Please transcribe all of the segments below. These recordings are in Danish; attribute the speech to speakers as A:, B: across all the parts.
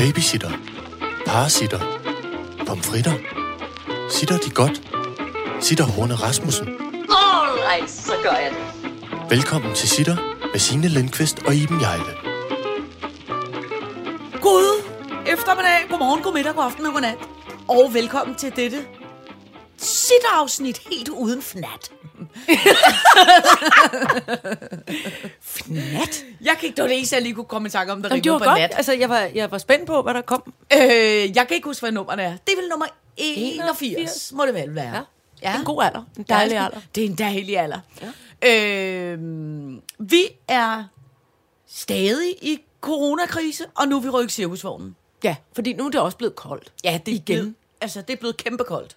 A: Babysitter. Parasitter. Pomfritter. Sitter de godt? Sitter Horne Rasmussen.
B: Alright, så gør jeg det.
A: Velkommen til Sitter med Signe Lindqvist og Iben Jejle.
C: God eftermiddag, godmorgen, godmiddag, god aften og godnat. Og velkommen til dette sit afsnit helt uden fnat.
D: Fnat?
C: Jeg kan ikke, det var det eneste, jeg lige kunne komme i tanke om, der
D: var
C: på
D: godt.
C: nat.
D: Altså, jeg var, jeg var spændt på, hvad der kom.
C: Øh, jeg kan ikke huske, hvad nummeret er. Det er vel nummer 81,
D: 81.
C: må det vel være.
D: Ja. Det er en god alder. En dejlig
C: Ja,
D: alder.
C: Det er en dejlig alder. Ja. Øh, vi er stadig i coronakrise, og nu er vi rykket cirkusvognen.
D: Ja, fordi nu er det også blevet koldt.
C: Ja, det er
D: Igen.
C: Blevet, altså, det er blevet kæmpe koldt.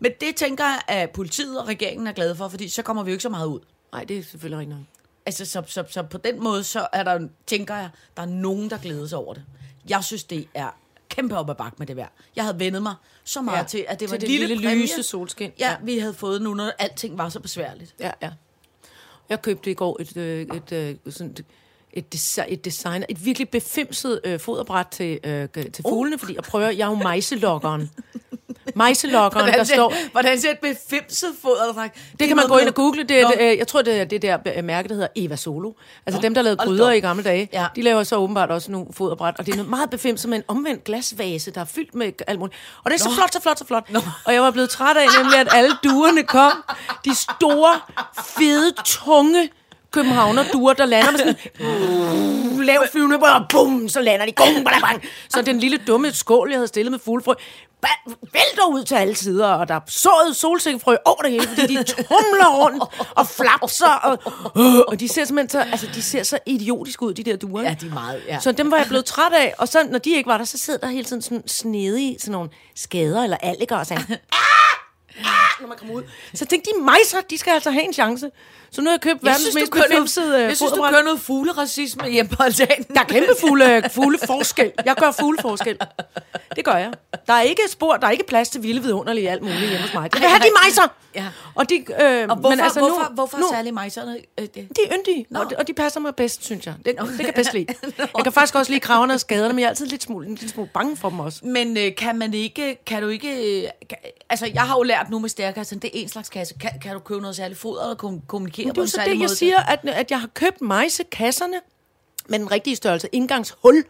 C: Men det tænker jeg, at politiet og regeringen er glade for, fordi så kommer vi jo ikke så meget ud.
D: Nej, det er selvfølgelig rigtig nok.
C: Altså, så, så, så på den måde, så er der, tænker jeg, der er nogen, der glæder sig over det. Jeg synes, det er kæmpe op ad bakke med det vejr. Jeg havde vendet mig så meget ja, til, at det var
D: det
C: lille,
D: lille
C: præmie,
D: lyse solskin.
C: Ja,
D: Ja.
C: vi havde fået nu, når alting var så besværligt.
D: Ja, ja. Jeg købte i går et, øh, et, et, sådan et, desi- et design, et virkelig befimset øh, foderbræt til, øh, til fuglene, fordi jeg prøver, jeg er jo mejselokkeren. Mejselokkeren, der
C: Hvordan
D: står...
C: hvordan ser et befimset foderdragt?
D: Det kan man gå ind og google. Det
C: Nå.
D: øh, jeg tror, det er det der øh, mærke, der hedder Eva Solo. Altså
C: Nå,
D: dem, der lavede gryder i gamle dage.
C: Ja.
D: De laver så åbenbart også nu foderbræt. Og det er noget meget befemt som en omvendt glasvase, der er fyldt med alt muligt. Og det er så
C: Nå.
D: flot, så flot, så flot. Og jeg var blevet træt af nemlig, at alle duerne kom. De store, fede, tunge københavner duer, der lander med sådan lav flyvende, og bum, så lander de. Gung, bada, bang. Så den lille dumme skål, jeg havde stillet med fuglefrø, vælter ud til alle sider, og der er sået solsikkefrø over det hele, fordi de tumler rundt og flapser, og, øh, og de ser simpelthen så, altså, de ser så idiotisk ud, de der duer.
C: Ja, de er meget, ja.
D: Så dem var jeg blevet træt af, og så, når de ikke var der, så sidder der hele tiden sådan snedige, sådan nogle skader eller alliger, og sagde, ah, når man kommer ud. Så tænkte de, mejser, de skal altså have en chance. Så nu har jeg købt verdens
C: synes,
D: mest befimsede øh,
C: jeg synes, du kører noget fugleracisme hjemme på altanen.
D: Der er kæmpe fugle, fugle forskel. Jeg gør fugle forskel. Det gør jeg. Der er ikke spor, der er ikke plads til vilde vidunderlige alt muligt hjemme hos mig. Jeg vil have de mejser!
C: Ja.
D: Og, de, øh,
C: Og hvorfor,
D: men altså
C: hvorfor,
D: nu,
C: hvorfor
D: nu,
C: særlig mejserne? Øh, det?
D: de er yndige, og de, og de passer mig bedst, synes jeg. Det, det kan jeg bedst lide. Jeg kan faktisk også lide kravene og skaderne, men jeg er altid lidt smule, lille smule bange for dem også.
C: Men øh, kan man ikke, kan du ikke, øh, kan, altså jeg har jo lært nu med stærkassen, det er en slags kasse. Kan, kan du købe noget særligt foder og kom, kommunikere
D: Men det er så det, jeg
C: måde?
D: siger, at, at jeg har købt mejsekasserne med den rigtige størrelse, indgangshul.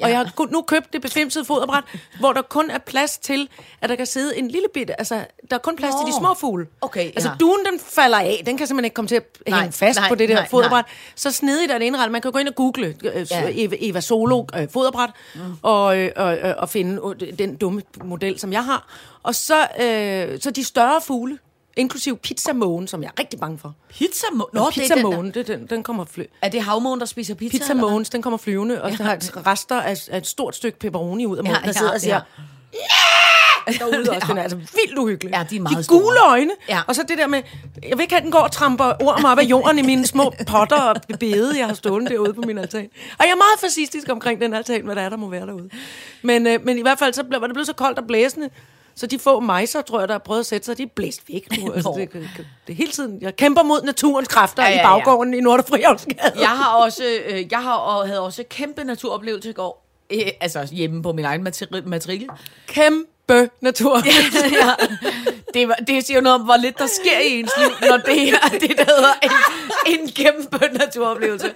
D: Ja. Og jeg har nu købt det befimsede foderbræt, hvor der kun er plads til, at der kan sidde en lille bit, altså der er kun plads
C: Nå.
D: til de små fugle.
C: Okay,
D: Altså
C: ja.
D: duen, den falder af, den kan simpelthen ikke komme til at
C: Nej,
D: hænge fast
C: nej,
D: på det der
C: nej,
D: foderbræt. Så snedigt er det indrettet. Man kan gå ind og google øh,
C: Ja.
D: Eva, Eva Solo øh, foderbræt, mm. og, øh, og, øh, og finde øh, den dumme model, som jeg har. Og så, øh, så de større fugle, inklusiv pizzamågen, som jeg er rigtig bange for.
C: Pizza Nå,
D: Nå,
C: det er den der-
D: pizzamågen, det, den, den kommer fly.
C: Er det havmågen, der spiser pizza?
D: Pizza? Måns, den kommer flyvende, og der har rester af, af et stort stykke pepperoni ud af munden,
C: Ja,
D: der sidder
C: ja,
D: og siger,
C: ja.
D: derude også. Den er altså vildt uhyggelig.
C: Ja, de er meget
D: de
C: store.
D: gule øjne.
C: Ja.
D: Og så det der med, jeg vil ikke have, den går og tramper orm op af jorden i mine små potter og bede, jeg har stående derude på min altan. Og jeg er meget fascistisk omkring den altan, hvad der er, der må være derude. Men, øh, men i hvert fald, så blev, var det blevet så koldt og blæsende, så de få mejser, tror jeg, der har prøvet at sætte sig, de er blæst væk nu. Altså, det, det, det, hele tiden, jeg kæmper mod naturens kræfter
C: Ja,
D: ja,
C: ja,
D: ja,
C: ja.
D: i baggården i Nordre Frihavnsgade.
C: Jeg har også, øh, jeg har og havde også kæmpe naturoplevelse i går. Øh, altså hjemme på min egen materi- matrikel.
D: Kæmpe natur.
C: ja. det, var, det siger jo noget om, hvor lidt der sker i ens liv, når det er det, der hedder en, en kæmpe naturoplevelse.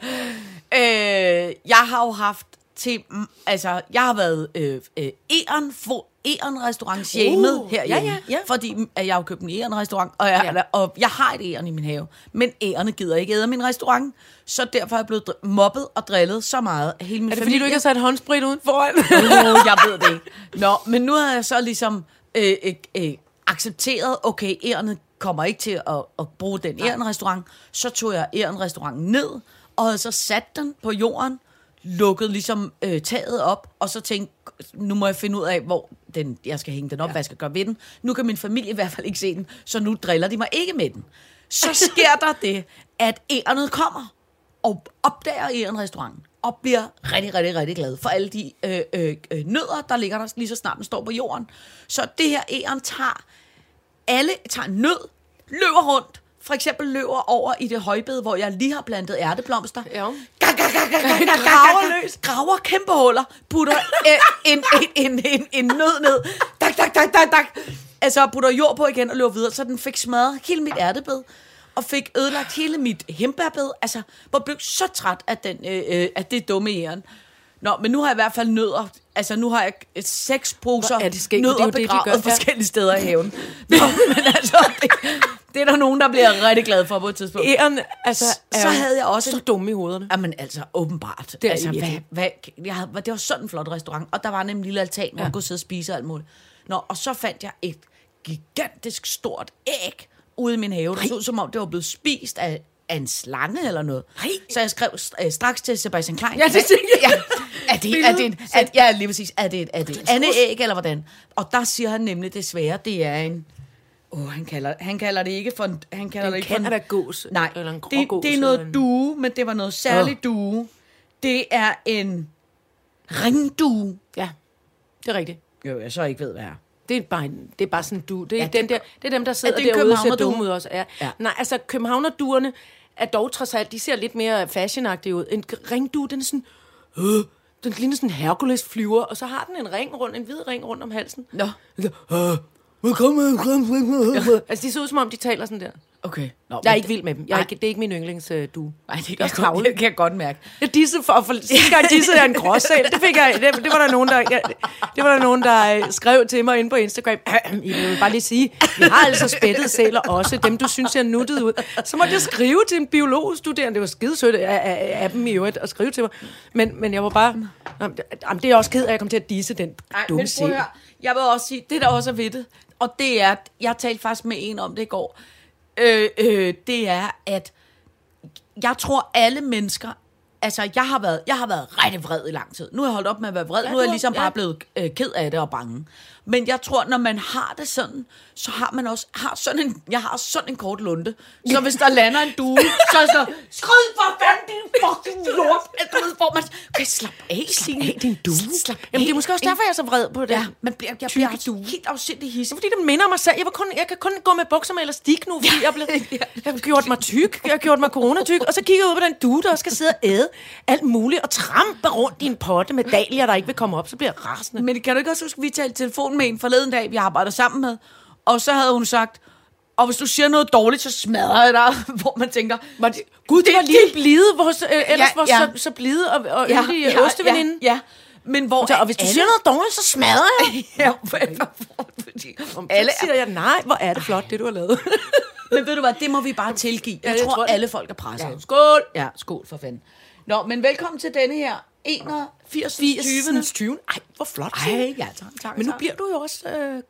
C: Øh, jeg har jo haft til, altså, jeg har været øh, øh, Eren, for, Eren restaurant shamed
D: Uh,
C: herhjemme.
D: ja, ja, ja.
C: Fordi at jeg har købt en Eren restaurant, og jeg,
D: Ja.
C: og jeg har et Eren i min have. Men Ærerne gider ikke æde min restaurant, så derfor er jeg blevet mobbet og drillet så meget af hele min
D: Er det
C: familie.
D: fordi, du ikke har sat håndsprit uden foran?
C: Oh, jeg ved det ikke. Nå, men nu har jeg så ligesom øh, øh, øh, accepteret, okay, ærerne kommer ikke til at, at bruge den æren-restaurant. Så tog jeg æren-restauranten ned, og havde så sat den på jorden, lukket ligesom øh, taget op, og så tænkte, nu må jeg finde ud af, hvor den, jeg skal hænge den op, ja. hvad jeg skal gøre ved den. Nu kan min familie i hvert fald ikke se den, så nu driller de mig ikke med den. Så sker der det, at ærnet kommer og opdager æren-restauranten og bliver rigtig, rigtig, rigtig glad for alle de øh, øh, øh, nødder, der ligger der lige så snart den står på jorden. Så det her æren tager alle tager nød, løber rundt, for eksempel løber over i det højbed, hvor jeg lige har plantet ærteblomster.
D: Ja.
C: Graver løs. Graver kæmpe huller. Putter en, en, en, en, en nød ned. Tak, tak, tak, tak, tak. Altså putter jord på igen og løber videre. Så den fik smadret hele mit ærtebed. Og fik ødelagt hele mit hembærbed. Altså, hvor blev så træt af, den, øh, øh, af det dumme æren. Nå, men nu har jeg i hvert fald nødder. Altså, nu har jeg seks poser
D: er det skægt, for det er
C: nødder
D: jo det, de
C: begravet
D: gør, ja.
C: forskellige steder i haven. Nå, men altså, det, det er der nogen, der bliver rigtig glade for på et tidspunkt.
D: Æren, altså,
C: Så havde jeg også
D: så dumme i hovederne.
C: Jamen altså, åbenbart.
D: Det er
C: altså, hvad, hvad, jeg havde, det var sådan en flot restaurant, og der var nemlig en lille altan, hvor
D: Ja.
C: man kunne sidde og spise og alt muligt. Nå, og så fandt jeg et gigantisk stort æg ude i min have. Det så ud som om, det var blevet spist af, af en slange eller noget.
D: Nej.
C: Så jeg skrev øh, straks til Sebastian Klein.
D: Ja, det tænkte jeg.
C: Ja, er det, er det, en, er, ja, lige præcis. Er det, et- er det et andet æg, eller hvordan? Og der siger han nemlig desværre, det er en... Åh, oh, han kalder, han kalder det ikke for en... Han kalder
D: En
C: det ikke for en,
D: Canada-gås,
C: Nej,
D: eller en
C: det, det er noget
D: en-
C: due, men det var noget særligt due. Det er en ringdue.
D: Ja, det er rigtigt.
C: Jo, jeg så ikke ved, hvad er.
D: Det er bare, en, det er bare sådan du. Det er,
C: Ja, det-
D: den der, det er dem, der sidder
C: det en
D: derude og ser dumme ud også. Ja.
C: ja.
D: Nej, altså københavnerduerne er dog trods alt, de ser lidt mere fashionagtige ud. En ringdue, den er sådan, øh, den ligner sådan en Hercules flyver, og så har den en ring rundt, en hvid ring rundt om halsen.
C: Nå,
D: Øh. Altså, de ser ud som om, de taler sådan der.
C: okay. Nå,
D: Jeg er ikke vild med dem. Jeg er ikke, det er ikke min yndlingsdue.
C: Nej, det kan,
D: Jeg er
C: jeg, godt,
D: tavle.
C: det kan jeg godt mærke.
D: Jeg disse for, for sidste gang disse jeg en gråsæl. Det fik jeg, det, det var der nogen, der, ja, det var der nogen, der øh, skrev til mig inde på Instagram. Jeg vil bare lige sige, vi har altså spættet sæler også, dem du synes ser nuttet ud. Så måtte jeg skrive til en biologstuderende. Det var skidesødt af, af, af dem i øvrigt at skrive til mig. Men, men jeg var bare, jamen, det- er jeg også ked af, at jeg kom til at disse den
C: Nej,
D: dumme
C: men prøv at høre. Jeg vil også sige, det der også er ved det, og det er, jeg talte faktisk med en om det i går, øh, øh, det er, at jeg tror alle mennesker, altså jeg har været, jeg har været rigtig vred i lang tid. Nu har jeg holdt op med at være vred, ja, nu er jeg ligesom
D: ja.
C: bare blevet øh, ked af det og bange. Men jeg tror, når man har det sådan, så har man også, har sådan en, jeg har sådan en kort lunde. Så hvis der lander en due, så er sådan, skrid for fanden, din fucking lort. Du ved, hvor man, okay, slap af, Signe.
D: af, din due.
C: Slap af.
D: Jamen, det er måske også derfor, jeg er så vred på det.
C: Ja, man bliver, jeg bliver helt afsindig hisse.
D: Fordi det minder mig selv. Jeg, var kun, jeg kan kun gå med bukser med elastik nu, fordi jeg, blevet, jeg har gjort mig tyk. Jeg har gjort mig coronatyk. Og så kigger jeg ud på den due, der skal sidde og æde alt muligt. Og trampe rundt i en potte med dahlier, der ikke vil komme op. Så bliver jeg rasende.
C: Men kan du ikke også huske, at vi talte i telefon med en forleden dag, vi arbejder sammen med, og så havde hun sagt, og hvis du siger noget dårligt, så smadrer jeg dig, hvor man tænker,
D: Var det, Gud, det var lige blide, vores, øh, ellers
C: Ja,
D: ja,
C: ja.
D: så, så blide og, og ja, yndige ja, osteveninde.
C: Ja, ja, men hvor
D: Så, og hvis du siger noget dårligt, så smadrer jeg.
C: ja, fordi
D: Alle
C: alle
D: siger jeg, nej, hvor er det flot, det du har lavet.
C: Men ved du hvad, det må vi bare tilgive. Jeg
D: det
C: tror,
D: tror jeg.
C: alle folk er presset.
D: Ja, skål!
C: Ja, skål for fanden. Nå, men velkommen til denne her 81. 20.
D: 20. Ej, hvor flot.
C: Ej, ja, tak, tak,
D: Men nu bliver du jo også øh,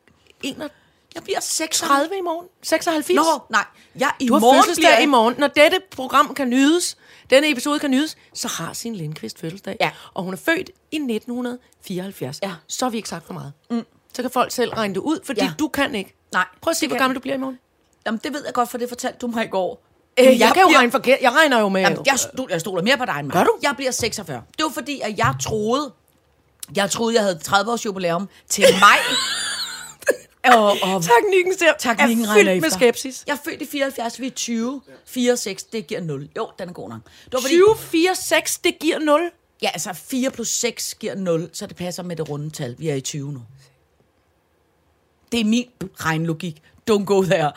D: 31
C: Jeg bliver 36.
D: i morgen. 76.
C: Nå, nej. Jeg, i
D: Du har
C: morgen
D: fødselsdag
C: bliver
D: i morgen. Når dette program kan nydes, denne episode kan nydes, så har sin Lindqvist fødselsdag.
C: Ja.
D: Og hun er født i 1974.
C: Ja.
D: Så har vi ikke sagt for meget. Mm. Så kan folk selv regne det ud, fordi
C: Ja.
D: du kan ikke.
C: Nej,
D: Prøv at se, hvor gammel du bliver i morgen.
C: Jamen, det ved jeg godt, for det fortalte du mig i går.
D: Øh, jeg, jeg kan jo
C: bliver-
D: regne forkert. Jeg regner jo med...
C: Jamen, jeg, stol, jeg stoler mere på dig end mig.
D: Gør du?
C: Jeg bliver 46. Det var fordi, at jeg troede, jeg troede, jeg havde 30 års jubilæum til maj. og, og
D: Teknikken ser
C: teknikken
D: er
C: regner
D: fyldt med
C: efter.
D: skepsis.
C: Jeg er født i 74, vi er 20. 4 6, det giver 0. Jo, den er god nok. Det var fordi,
D: 20, 4, 6, det giver 0.
C: Ja, altså 4 plus 6 giver 0, så det passer med det runde tal. Vi er i 20 nu. Det er min regnlogik. Don't go there.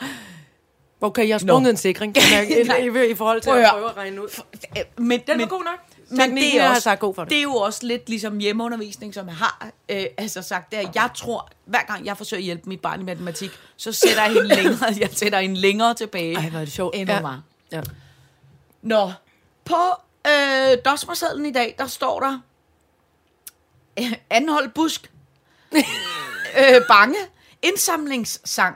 D: Okay, jeg har sprunget
C: Nå.
D: en sikring, i, i, forhold til
C: at
D: prøve at regne ud.
C: Men,
D: Den var god nok.
C: Men det er, også,
D: sagt god for det.
C: det er jo også lidt ligesom hjemmeundervisning, som jeg har øh, altså sagt, det er, jeg tror, hver gang jeg forsøger at hjælpe mit barn i matematik, så sætter jeg hende længere, jeg sætter hende længere tilbage,
D: Ej, hvor er det sjovt.
C: end
D: Ja.
C: var.
D: Ja.
C: Nå, på øh, dosmersedlen i dag, der står der, øh, anhold busk, øh, bange, indsamlingssang,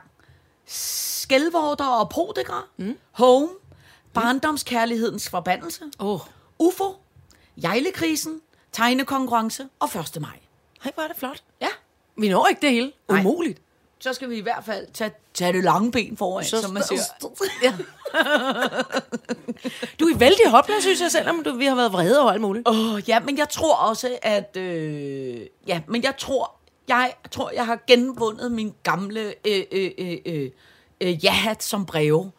C: skælvorter og prodikere, mm. home, barndomskærlighedens forbandelse,
D: Åh,
C: UFO, Jejlekrisen, tegnekonkurrence og 1. maj.
D: hey, hvor er det flot.
C: Ja,
D: Vi når ikke det hele.
C: Nej.
D: Umuligt.
C: så skal vi i hvert fald tage, tage det lange ben foran, så, som man siger. Ja.
D: Du er vældig hopland, synes jeg, selvom du, vi har været vrede over alt muligt.
C: Oh, ja, men jeg tror også, at... Øh, ja, men jeg tror, jeg tror, jeg har genvundet min gamle øh, øh, øh, øh, øh, ja-hat som breve.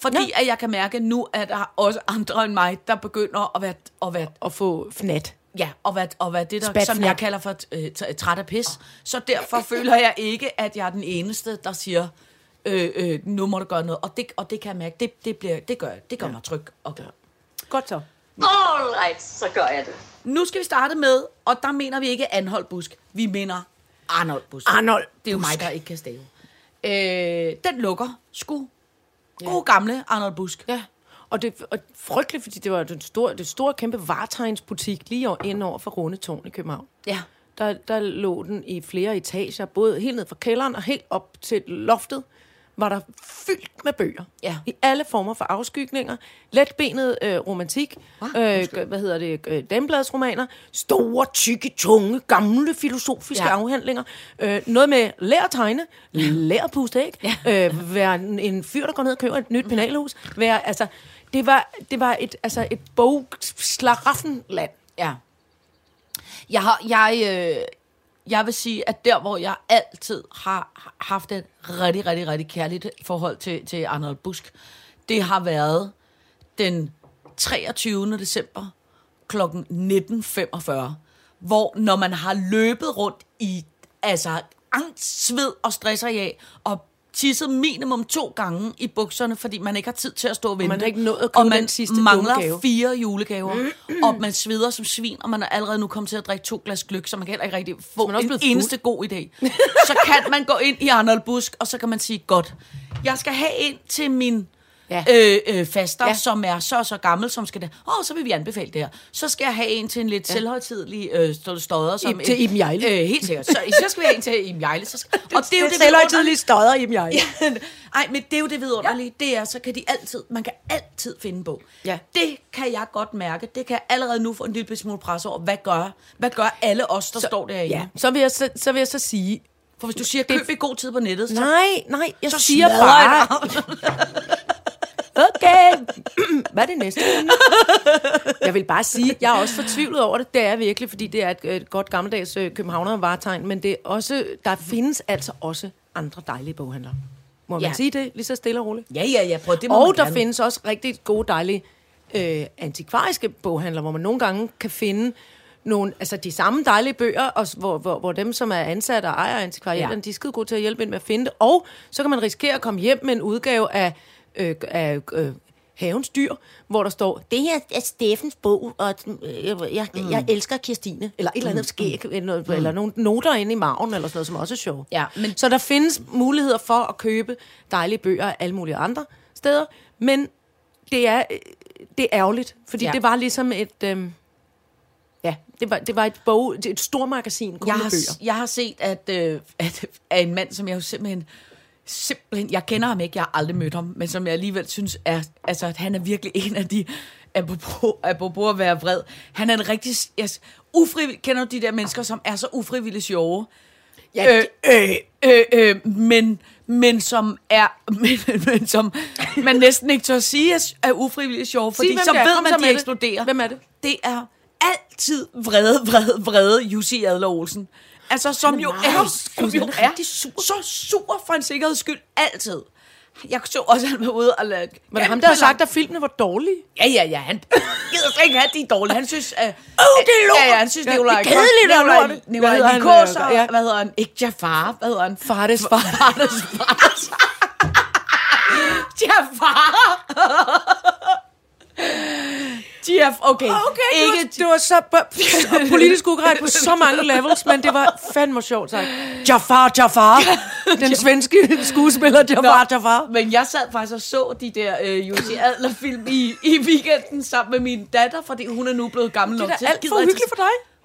C: Fordi
D: Ja.
C: at jeg kan mærke nu, at der er også andre end mig, der begynder at være, at være
D: At få fnat.
C: Ja, og hvad, og hvad det der,
D: Spatfnat.
C: som jeg kalder for øh, træt af pis. Så derfor føler jeg ikke, at jeg er den eneste, der siger, øh, øh, nu må du gøre noget. Og det, og det kan jeg mærke, det, det, bliver, det gør, det gør mig tryg. Og ja.
D: Godt så.
B: All right, så gør jeg det.
C: Nu skal vi starte med, og der mener vi ikke Anhold Busk, vi mener Arnold Busk.
D: Arnold
C: Det er jo
D: Busk.
C: mig, der ikke kan stave. Øh, den lukker sgu. God gamle Arnold Busk.
D: Ja. Og det er frygteligt, fordi det var den store, det store kæmpe varetegnsbutik lige over, ind over for Rundetårn i København.
C: Ja.
D: Der, der lå den i flere etager, både helt ned fra kælderen og helt op til loftet, var der fyldt med bøger.
C: Ja.
D: I alle former for afskygninger. Letbenet øh, romantik. Øh, hvad hedder det? Øh, Dambladsromaner. Store, tykke, tunge, gamle filosofiske
C: Ja.
D: ja. afhandlinger. Øh, noget med lær at tegne, lær at puste æg. Ja. Øh, være en, en fyr, der går ned og køber et nyt penalhus. Være, altså, det var, det var et, altså et bogslaraffenland.
C: Ja. Jeg, har, jeg, øh, jeg vil sige, at der, hvor jeg altid har haft et rigtig, rigtig, rigtig kærligt forhold til, til Arnold Busk, det har været den 23. december kl. 19.45, hvor når man har løbet rundt i altså angst, sved og stress af, og tisset minimum to gange i bukserne, fordi man ikke har tid til at stå og vente.
D: man har ikke nået at
C: og man
D: sidste
C: mangler
D: gave.
C: fire julegaver, og man sveder som svin, og man er allerede nu kommet til at drikke to glas gløk, så man kan heller ikke rigtig få
D: man også
C: en eneste god idé. så kan man gå ind i Arnold Busk, og så kan man sige, godt, jeg skal have en til min
D: Ja.
C: øh, øh, faster, ja. Som er så og så gammel, som skal det. Åh, oh, så vil vi anbefale det her. Så skal jeg have en til en lidt ja. selvhøjtidlig øh, stodder. Som
D: til Iben Hjejle.
C: Øh, helt sikkert. Så, så skal vi have en til Iben Hjejle. Så skal, og det er jo det
D: Selvhøjtidlige stodder i mig.
C: Ja, Ej, men det er jo det vidunderlige. Ja. Det er, så kan de altid, man kan altid finde på.
D: Ja.
C: Det kan jeg godt mærke. Det kan jeg allerede nu få en lille smule pres over. Hvad gør, hvad gør alle os, der så, står derinde?
D: Ja, så vil, jeg så, så vil jeg så sige...
C: For hvis du siger, køb i god tid på nettet, så
D: Nej, nej, jeg
C: så
D: siger bare... Okay, hvad er det næste? jeg vil bare sige, jeg er også fortvivlet over det. Det er jeg virkelig, fordi det er et, et godt gammeldags øh, københavner varetegn, men det er også, der findes altså også andre dejlige boghandlere. Må
C: Ja.
D: man sige det lige så stille og roligt?
C: Ja, ja, ja, prøv, det må
D: Og der
C: gerne.
D: findes også rigtig gode, dejlige øh, antikvariske boghandler, hvor man nogle gange kan finde nogle, altså de samme dejlige bøger, og, hvor, hvor, hvor dem, som er ansat og ejer antikvariaterne,
C: Ja.
D: de er skide gode til at hjælpe en med at finde det. Og så kan man risikere at komme hjem med en udgave af, øh, af øh, havens dyr, hvor der står, det her er Steffens bog, og øh, jeg, jeg,
C: Mm.
D: jeg elsker Kirstine, eller et eller andet skæg, eller, noget, eller nogle noter inde i maven, eller sådan noget, som også er sjovt.
C: Ja, men-
D: Så der findes muligheder for at købe dejlige bøger alle mulige andre steder, men det er, øh, det er ærgerligt, fordi
C: Ja.
D: det var ligesom et... Øhm, ja, det var, det var et bog, et stort magasin kun
C: jeg
D: med
C: har,
D: bøger.
C: jeg har set, at, øh, at, at en mand, som jeg jo simpelthen, simpelthen, jeg kender ham ikke, jeg har aldrig mødt ham, men som jeg alligevel synes er, altså, at han er virkelig en af de, apropos, apropos at være vred, han er en rigtig, yes, ufrivillig, kender du de der mennesker, som er så ufrivilligt sjove?
D: Ja,
C: øh, øh, øh, men, men som er, men, men som man næsten ikke tør sige er, ufrivilligt sjove, fordi
D: hvem
C: så ved
D: Kom
C: man,
D: så
C: de eksploderer.
D: Hvem er det?
C: Det er altid vrede, vrede, vrede Jussi Adler Olsen. Altså, som
D: er
C: jo er, som jo
D: er sur.
C: så sur for en sikkerheds skyld. Altid. Jeg så også, at han var ude og lade...
D: Var det ham, der har sagt, at filmene var dårlige?
C: Ja, ja, ja. Han gider slet ikke have, de er dårlige. Han synes... Uh,
D: Åh, det er lort.
C: Ja, ja, han synes,
D: Ja,
C: det er
D: det er kedeligt, det er lort.
C: Likos og...
D: ja.
C: Hvad hedder han? Ikke Jafar. Hvad hedder han?
D: Fartes far.
C: Fartes Fartes. Jafar. Jaf, okay.
D: Okay,
C: ikke
D: ikke, det var så, så politisk ukorrekt på så mange levels, men det var fandme sjovt sagt. Jafar, Jafar. Den svenske skuespiller Jafar, Jafar.
C: Men jeg sad faktisk og så de der øh, Jussi Adler-film i, i weekenden sammen med min datter, fordi hun er nu blevet gammel
D: Det
C: nok
D: er
C: til.
D: da alt
C: gider
D: for hyggeligt for dig.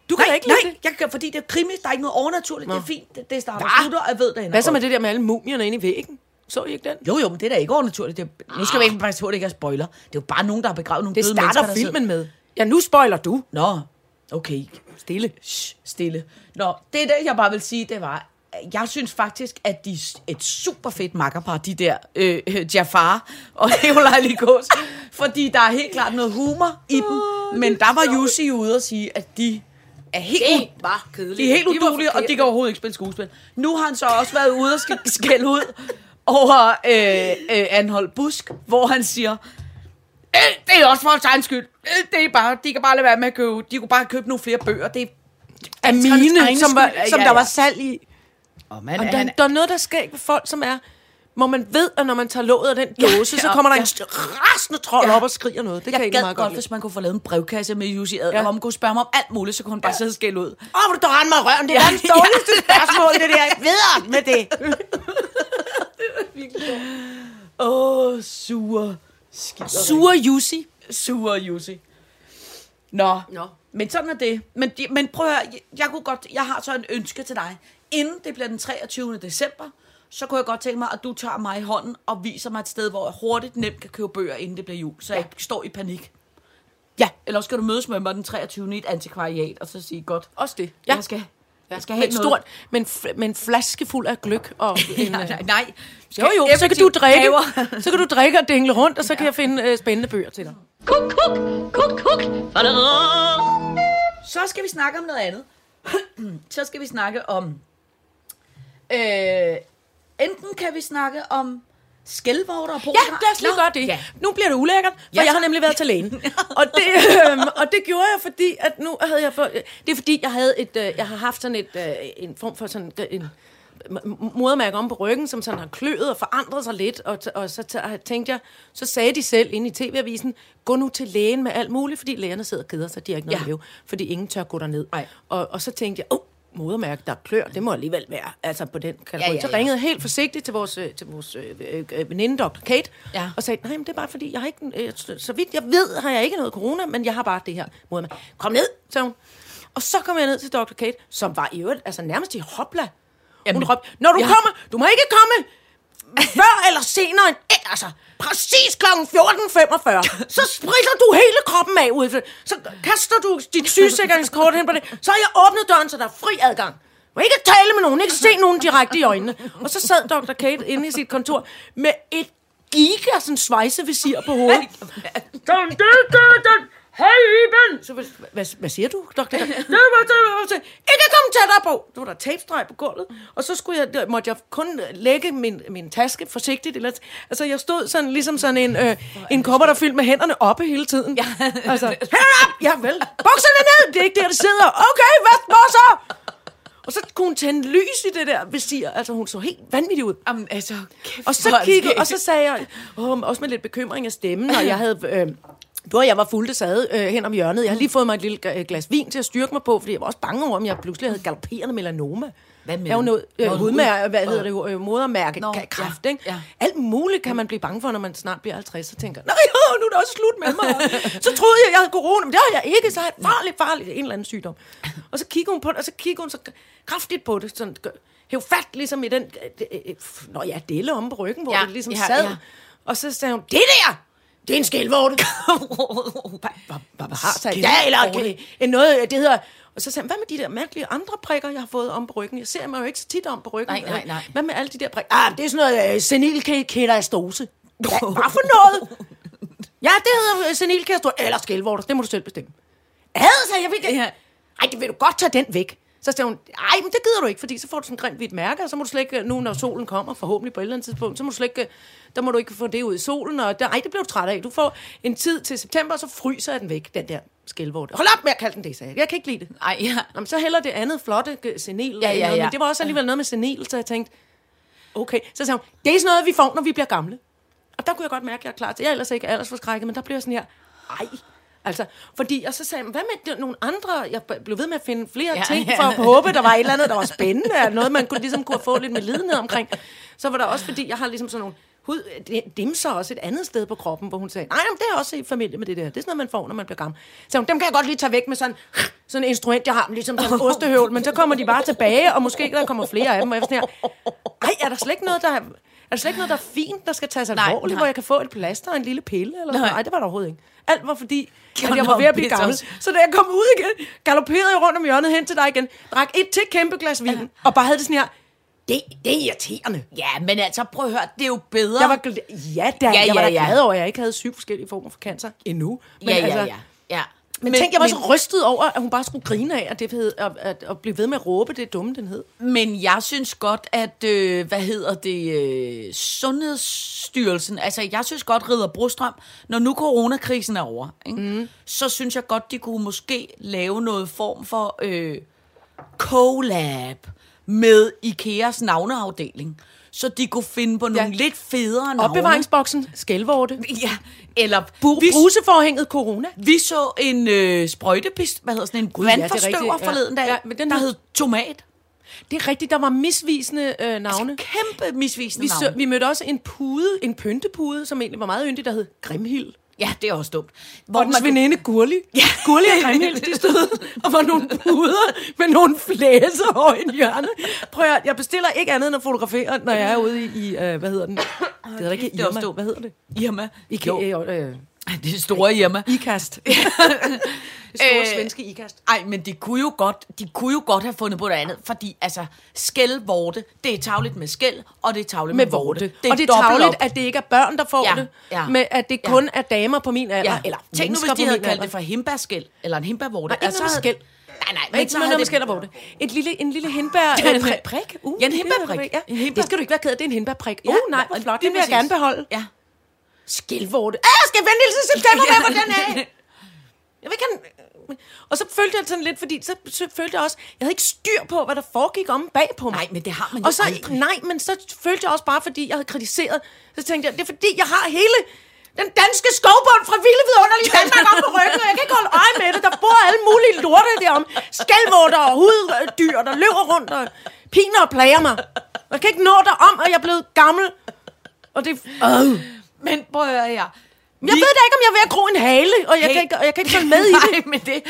D: Du kan
C: nej,
D: ikke
C: nej,
D: det.
C: jeg kan, fordi det er krimi, der er ikke noget overnaturligt, det er fint, det, det starter slutter, og jeg ved, det
D: Hvad så med det der med alle mumierne inde i væggen? Så I ikke den?
C: Jo, jo, men det er da ikke overnaturligt. Det er, nu skal vi ikke på, at det ikke er spoiler. Det er jo bare nogen, der har begravet nogle
D: Det
C: døde
D: starter
C: mennesker, der
D: filmen med. Ja, nu spoiler du.
C: Nå, okay.
D: Stille.
C: Shh, stille. Nå, det er det, jeg bare vil sige, det var, jeg synes faktisk, at de er et super fedt makkerpar, de der øh, øh, Jafar og Nikolaj Likos, fordi der er helt klart noget humor i dem, men der var Jussi ude og sige, at de er helt,
D: Det var kedeligt.
C: de er helt udulige, og de kan overhovedet ikke spille skuespil. Nu har han så også været ude og skal skælde ud over øh, øh, Anhold Busk, hvor han siger, "Øh, det er også for egen skyld. Øh, Det er bare, de kan bare lade være med at købe, de kunne bare købe nogle flere bøger. Det er
D: mine, som, var, som
C: Ja,
D: der
C: ja.
D: var salg i.
C: Og man,
D: Og der,
C: han,
D: der er noget, der sker ved folk, som er... Hvor man ved, at når man tager låget af den dåse, så
C: ja,
D: kommer der
C: ja.
D: en rasende trold
C: Ja.
D: op og skriger noget. Det kan
C: jeg
D: jeg ikke meget
C: godt,
D: godt lide.
C: hvis man kunne få lavet en brevkasse med Jussi Adler,
D: Ja.
C: ja. hvor man kunne spørge mig om alt muligt, så kunne hun bare sidde og skælde ud.
D: Åh, hvor du rende mig røven. Det er
C: Ja,
D: verdens dårligste spørgsmål, det der. Videre med det.
C: Åh, oh, sure. Skider.
D: Sure Jussi.
C: Sure Jussi. Nå.
D: Nå.
C: Men sådan er det. Men, de, men prøv at høre, jeg, jeg, kunne godt, jeg har så en ønske til dig. Inden det bliver den 23. december, så kunne jeg godt tænke mig, at du tager mig i hånden og viser mig et sted, hvor jeg hurtigt nemt kan købe bøger, inden det bliver jul, så ja. jeg ikke står i panik.
D: Ja,
C: Eller skal du mødes med mig den 23. i et antikvariat, og så sige, godt,
D: også det.
C: Ja. jeg skal, jeg skal have
D: et
C: noget.
D: stort, men, f- med en flaske fuld af gløk. Og en,
C: Nej,
D: øh,
C: nej, nej.
D: Jo, jo, så kan du drikke, så kan du drikke og dingle rundt, og så kan jeg finde øh, spændende bøger til dig.
B: Kuk, kuk, kuk, kuk.
C: Så skal vi snakke om noget andet. så skal vi snakke om... Øh, enten kan vi snakke om skældvorter og
D: Ja, lad os lige gøre det.
C: Ja.
D: Nu bliver det ulækkert, for
C: Ja,
D: jeg har nemlig været til lægen. og, det, øhm, og det gjorde jeg, fordi at nu havde jeg... For, det er fordi, jeg havde et, øh, jeg har haft sådan et, øh, en form for sådan en m- modermærke om på ryggen, som sådan har kløet og forandret sig lidt, og, og så tænkte jeg, så sagde de selv inde i tv-avisen, gå nu til lægen med alt muligt, fordi lægerne sidder og keder sig, de har ikke noget
C: Ja.
D: at lave, fordi ingen tør gå derned.
C: Nej.
D: Og, og så tænkte jeg, åh, modermærke, der klør, det må alligevel være, altså på den kategori.
C: Ja, ja,
D: Så
C: ja.
D: ringede jeg helt forsigtigt til vores, øh, til vores øh, øh, øh, veninde, Dr. Kate,
C: Ja.
D: og sagde, nej, men det er bare fordi, jeg har ikke, øh, så- så vidt jeg ved, har jeg ikke noget corona, men jeg har bare det her modermærke. Kom ned, sagde hun. Og så kom jeg ned til Dr. Kate, som var i øvrigt, altså nærmest i hopla. Jamen, hun råbte, når du
C: ja.
D: kommer, du må ikke komme før eller senere end, altså præcis kl. 14.45, så spritter du hele kroppen af ud. Så kaster du dit sygesikringskort hen på det, så har jeg åbnet døren, så der er fri adgang. Du ikke tale med nogen, ikke se nogen direkte i øjnene. Og så sad Dr. Kate inde i sit kontor med et giga sådan svejsevisir på hovedet. Sådan, det, det, det. Hej, Iben! Så, hvad, hvad, siger du, doktor? Det det det ikke komme tættere på! Så var der tapestreg på gulvet, og så skulle jeg, måtte jeg kun lægge min, min taske forsigtigt. Eller, altså, jeg stod sådan, ligesom sådan en, øh, en kopper, der fyldt med hænderne oppe hele tiden. Ja. Altså, hænderne op! Ja, vel. Bukserne ned! Det er ikke der, der sidder. Okay, hvad, så? Og så kunne hun tænde lys i det der visir. Altså, hun så helt vanvittig ud.
C: Jamen, altså, kæft,
D: Og så
C: det
D: kiggede, og så sagde jeg, åh, også med lidt bekymring af stemmen, og jeg havde... Øh, du og jeg var fuldt sad øh, hen om hjørnet. Jeg har lige fået mig et lille gla- glas vin til at styrke mig på, fordi jeg var også bange over, om jeg pludselig havde galopperende melanoma.
C: Hvad med
D: Jeg er noget, øh,
C: Nå,
D: hudmær, hvad hedder det, øh, modermærke,
C: Nå,
D: kræft,
C: ja,
D: ikke?
C: ja.
D: Alt muligt kan man blive bange for, når man snart bliver 50, så tænker nej, nu er det også slut med mig. så troede jeg, jeg havde corona, men det har jeg ikke, så har jeg farligt, farligt, en eller anden sygdom. Og så kigger hun på det, og så kigger hun så kraftigt på det, sådan, hæv fat ligesom i den, øh, øh, øh, nå ja, dele om på ryggen, hvor
C: Ja,
D: det ligesom
C: ja,
D: sad.
C: Ja.
D: Og så sagde hun, det der, det er en skælvorte. Hvad har sagt? Ja, eller okay, en noget, det hedder... Og så sagde han, hvad med de der mærkelige andre prikker, jeg har fået om på ryggen? Jeg ser mig jo ikke så tit om på ryggen.
C: Nej, nej, nej.
D: Hvad med alle de der prikker? Ah, det er sådan noget uh, senilketastose. Hvad, for noget? Ja, det hedder uh, senilketastose, eller skælvorter, det må du selv bestemme. Ad, sagde jeg, vil ikke.
C: Ja.
D: Ej, det vil du godt tage den væk. Så sagde hun, ej, men det gider du ikke, fordi så får du sådan en grimt hvidt mærke, og så må du slet ikke, nu når solen kommer, forhåbentlig på et eller andet tidspunkt, så må du slet ikke, der må du ikke få det ud i solen, og der, ej, det bliver du træt af. Du får en tid til september, og så fryser jeg den væk, den der skælvorte. Hold op med at kalde den det, sagde jeg. Jeg kan ikke lide det.
C: Ej, ja.
D: Nå, men så heller det andet flotte øh, senil.
C: Ja, ja,
D: noget,
C: ja.
D: Men det var også alligevel noget med senil, så jeg tænkte, okay. Så sagde hun, det er sådan noget, vi får, når vi bliver gamle. Og der kunne jeg godt mærke, at jeg er klar til. Jeg er ellers ikke aldersforskrækket, men der blev jeg sådan her, ej. Altså, fordi, og så sagde jeg, hvad med nogle andre? Jeg blev ved med at finde flere
C: Ja,
D: ja, ting,
C: ja.
D: for at håbe, der var et eller andet, der var spændende, eller noget, man kunne, ligesom kunne få lidt med lidenhed omkring. Så var der også, fordi jeg har ligesom sådan nogle hud, dimser også et andet sted på kroppen, hvor hun sagde, nej, jamen, det er også i familie med det der. Det er sådan noget, man får, når man bliver gammel. Så hun, dem kan jeg godt lige tage væk med sådan, sådan et instrument, jeg har, ligesom sådan en ostehøvl, men så kommer de bare tilbage, og måske der kommer flere af dem, og jeg sådan her, ej, er der slet ikke noget, der er, er der slet ikke noget, der er fint, der skal tages alvorligt, hvor jeg kan få et plaster og en lille pille? Eller
C: Nej.
D: nej. det var der overhovedet ikke. Alt var fordi, at jeg var ved at blive gammel. Så da jeg kom ud igen, galopperede jeg rundt om hjørnet hen til dig igen, drak et til kæmpe glas vin, og bare havde det sådan her, det, det er irriterende.
C: Ja, men altså, prøv at høre, det er jo bedre.
D: Jeg var, ja, der,
C: Ja,
D: ja, jeg var da
C: ja.
D: glad over, at jeg ikke havde syv forskellige former for cancer endnu. Men
C: ja, ja,
D: altså,
C: ja. ja.
D: Men, men tænk, jeg var så rystet over, at hun bare skulle grine af, at, det hed, at, at, at blive ved med at råbe det dumme, den hed.
C: Men jeg synes godt, at, øh, hvad hedder det, øh, Sundhedsstyrelsen, altså jeg synes godt, Ridder Brostrøm, når nu coronakrisen er over, ikke, mm. så synes jeg godt, de kunne måske lave noget form for øh, collab med Ikeas navneafdeling, så de kunne finde på nogle
D: Ja.
C: lidt federe navne.
D: Opbevaringsboksen, skælvorte,
C: Ja, eller
D: Bu-
C: vi,
D: bruseforhænget corona.
C: vi så en øh, sprøjtepist, hvad hedder sådan en
D: Gud, er
C: vandforstøver
D: ja.
C: forleden dag,
D: Ja, men den
C: der
D: hed-
C: hed Tomat.
D: Det er rigtigt, der var misvisende øh, navne.
C: Kæmpe misvisende
D: Vi,
C: navne.
D: så, vi mødte også en pude, en pyntepude, som egentlig var meget yndig, der hed Grimhild.
C: Ja, det er også dumt.
D: Hvor dens veninde Gurli. Ja. Gurli og Grimhild, de stod og var nogle puder med nogle flæser over i en hjørne. Prøv at, jeg bestiller ikke andet end at fotografere, når jeg er ude i, i uh, hvad hedder den? Det hedder ikke
C: er
D: Irma. Hvad hedder det?
C: Irma.
D: Ikke,
C: Jo,
D: øh, øh,
C: det er store Irma.
D: ikast. det store
C: Øh,
D: svenske ikast.
C: Ej, men de kunne jo godt, de kunne jo godt have fundet på noget andet, fordi altså, skældvorte, det er tavligt med skæld, og det er tavligt med,
D: Med vorte.
C: Det
D: og det er tavligt,
C: op.
D: at det ikke er børn, der får
C: Ja,
D: det,
C: ja.
D: men at det
C: Ja.
D: kun er damer på min alder,
C: Ja.
D: eller
C: Tænk nu, hvis de
D: på
C: havde kaldt det for himbærskæld, eller en himbærvorte.
D: Nej, ikke noget med
C: havde-
D: skæld.
C: Nej, nej,
D: Men ikke noget
C: havde
D: med skæld og vorte. Et lille, en lille hindbær...
C: Ja,
D: øh,
C: en-
D: prik- prik? Uh,
C: Ja, en
D: det er
C: hindbærprik.
D: det, Ja. Det skal du ikke være ked af, det er en hindbærprik.
C: Ja,
D: Uh, nej, hvor flot, det vil jeg gerne beholde.
C: Ja.
D: Skildvorte. Ah, jeg skal vente til september med, hvor den er. Jeg vil ikke have... Og så følte jeg sådan lidt, fordi så, følte jeg også, jeg havde ikke styr på, hvad der foregik om bag på mig.
C: Nej, men det har man jo
D: og så,
C: aldrig.
D: Nej, men så følte jeg også bare, fordi jeg havde kritiseret, så tænkte jeg, det er fordi, jeg har hele den danske skovbund fra Vilde Vidunderlige Danmark op på ryggen, og jeg kan ikke holde øje med det. Der bor alle mulige lorte derom. Skalvorter og huddyr, der løber rundt og piner og plager mig. Jeg kan ikke nå derom, og jeg er blevet gammel. Og det... Øh.
C: Men prøv at høre her.
D: Jeg ved da ikke, om jeg er ved at gro en hale, og jeg,
C: Hey.
D: kan, ikke, og jeg kan ikke følge med i det.
C: Nej, men det,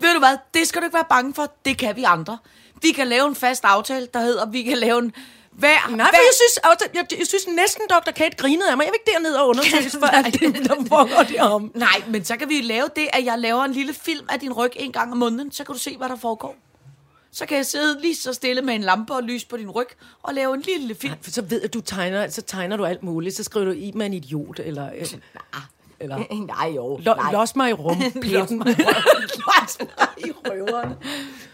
C: ved du hvad, det skal du ikke være bange for. Det kan vi andre. Vi kan lave en fast aftale, der hedder, vi kan lave en hver...
D: Nej, for jeg synes, også, jeg, jeg synes næsten, Dr. Kate grinede af mig. Jeg vil ikke derned og undersøges for alt det, der foregår derom.
C: Nej, men så kan vi lave det, at jeg laver en lille film af din ryg en gang om måneden. Så kan du se, hvad der foregår. Så kan jeg sidde lige så stille med en lampe og lys på din ryg og lave en lille film.
D: For så ved jeg, at du tegner, så tegner du alt muligt. Så skriver du i med en idiot, eller... øh, eller
C: Nej, jo.
D: lo, los mig i rum.
C: Los mig i Los mig i røveren.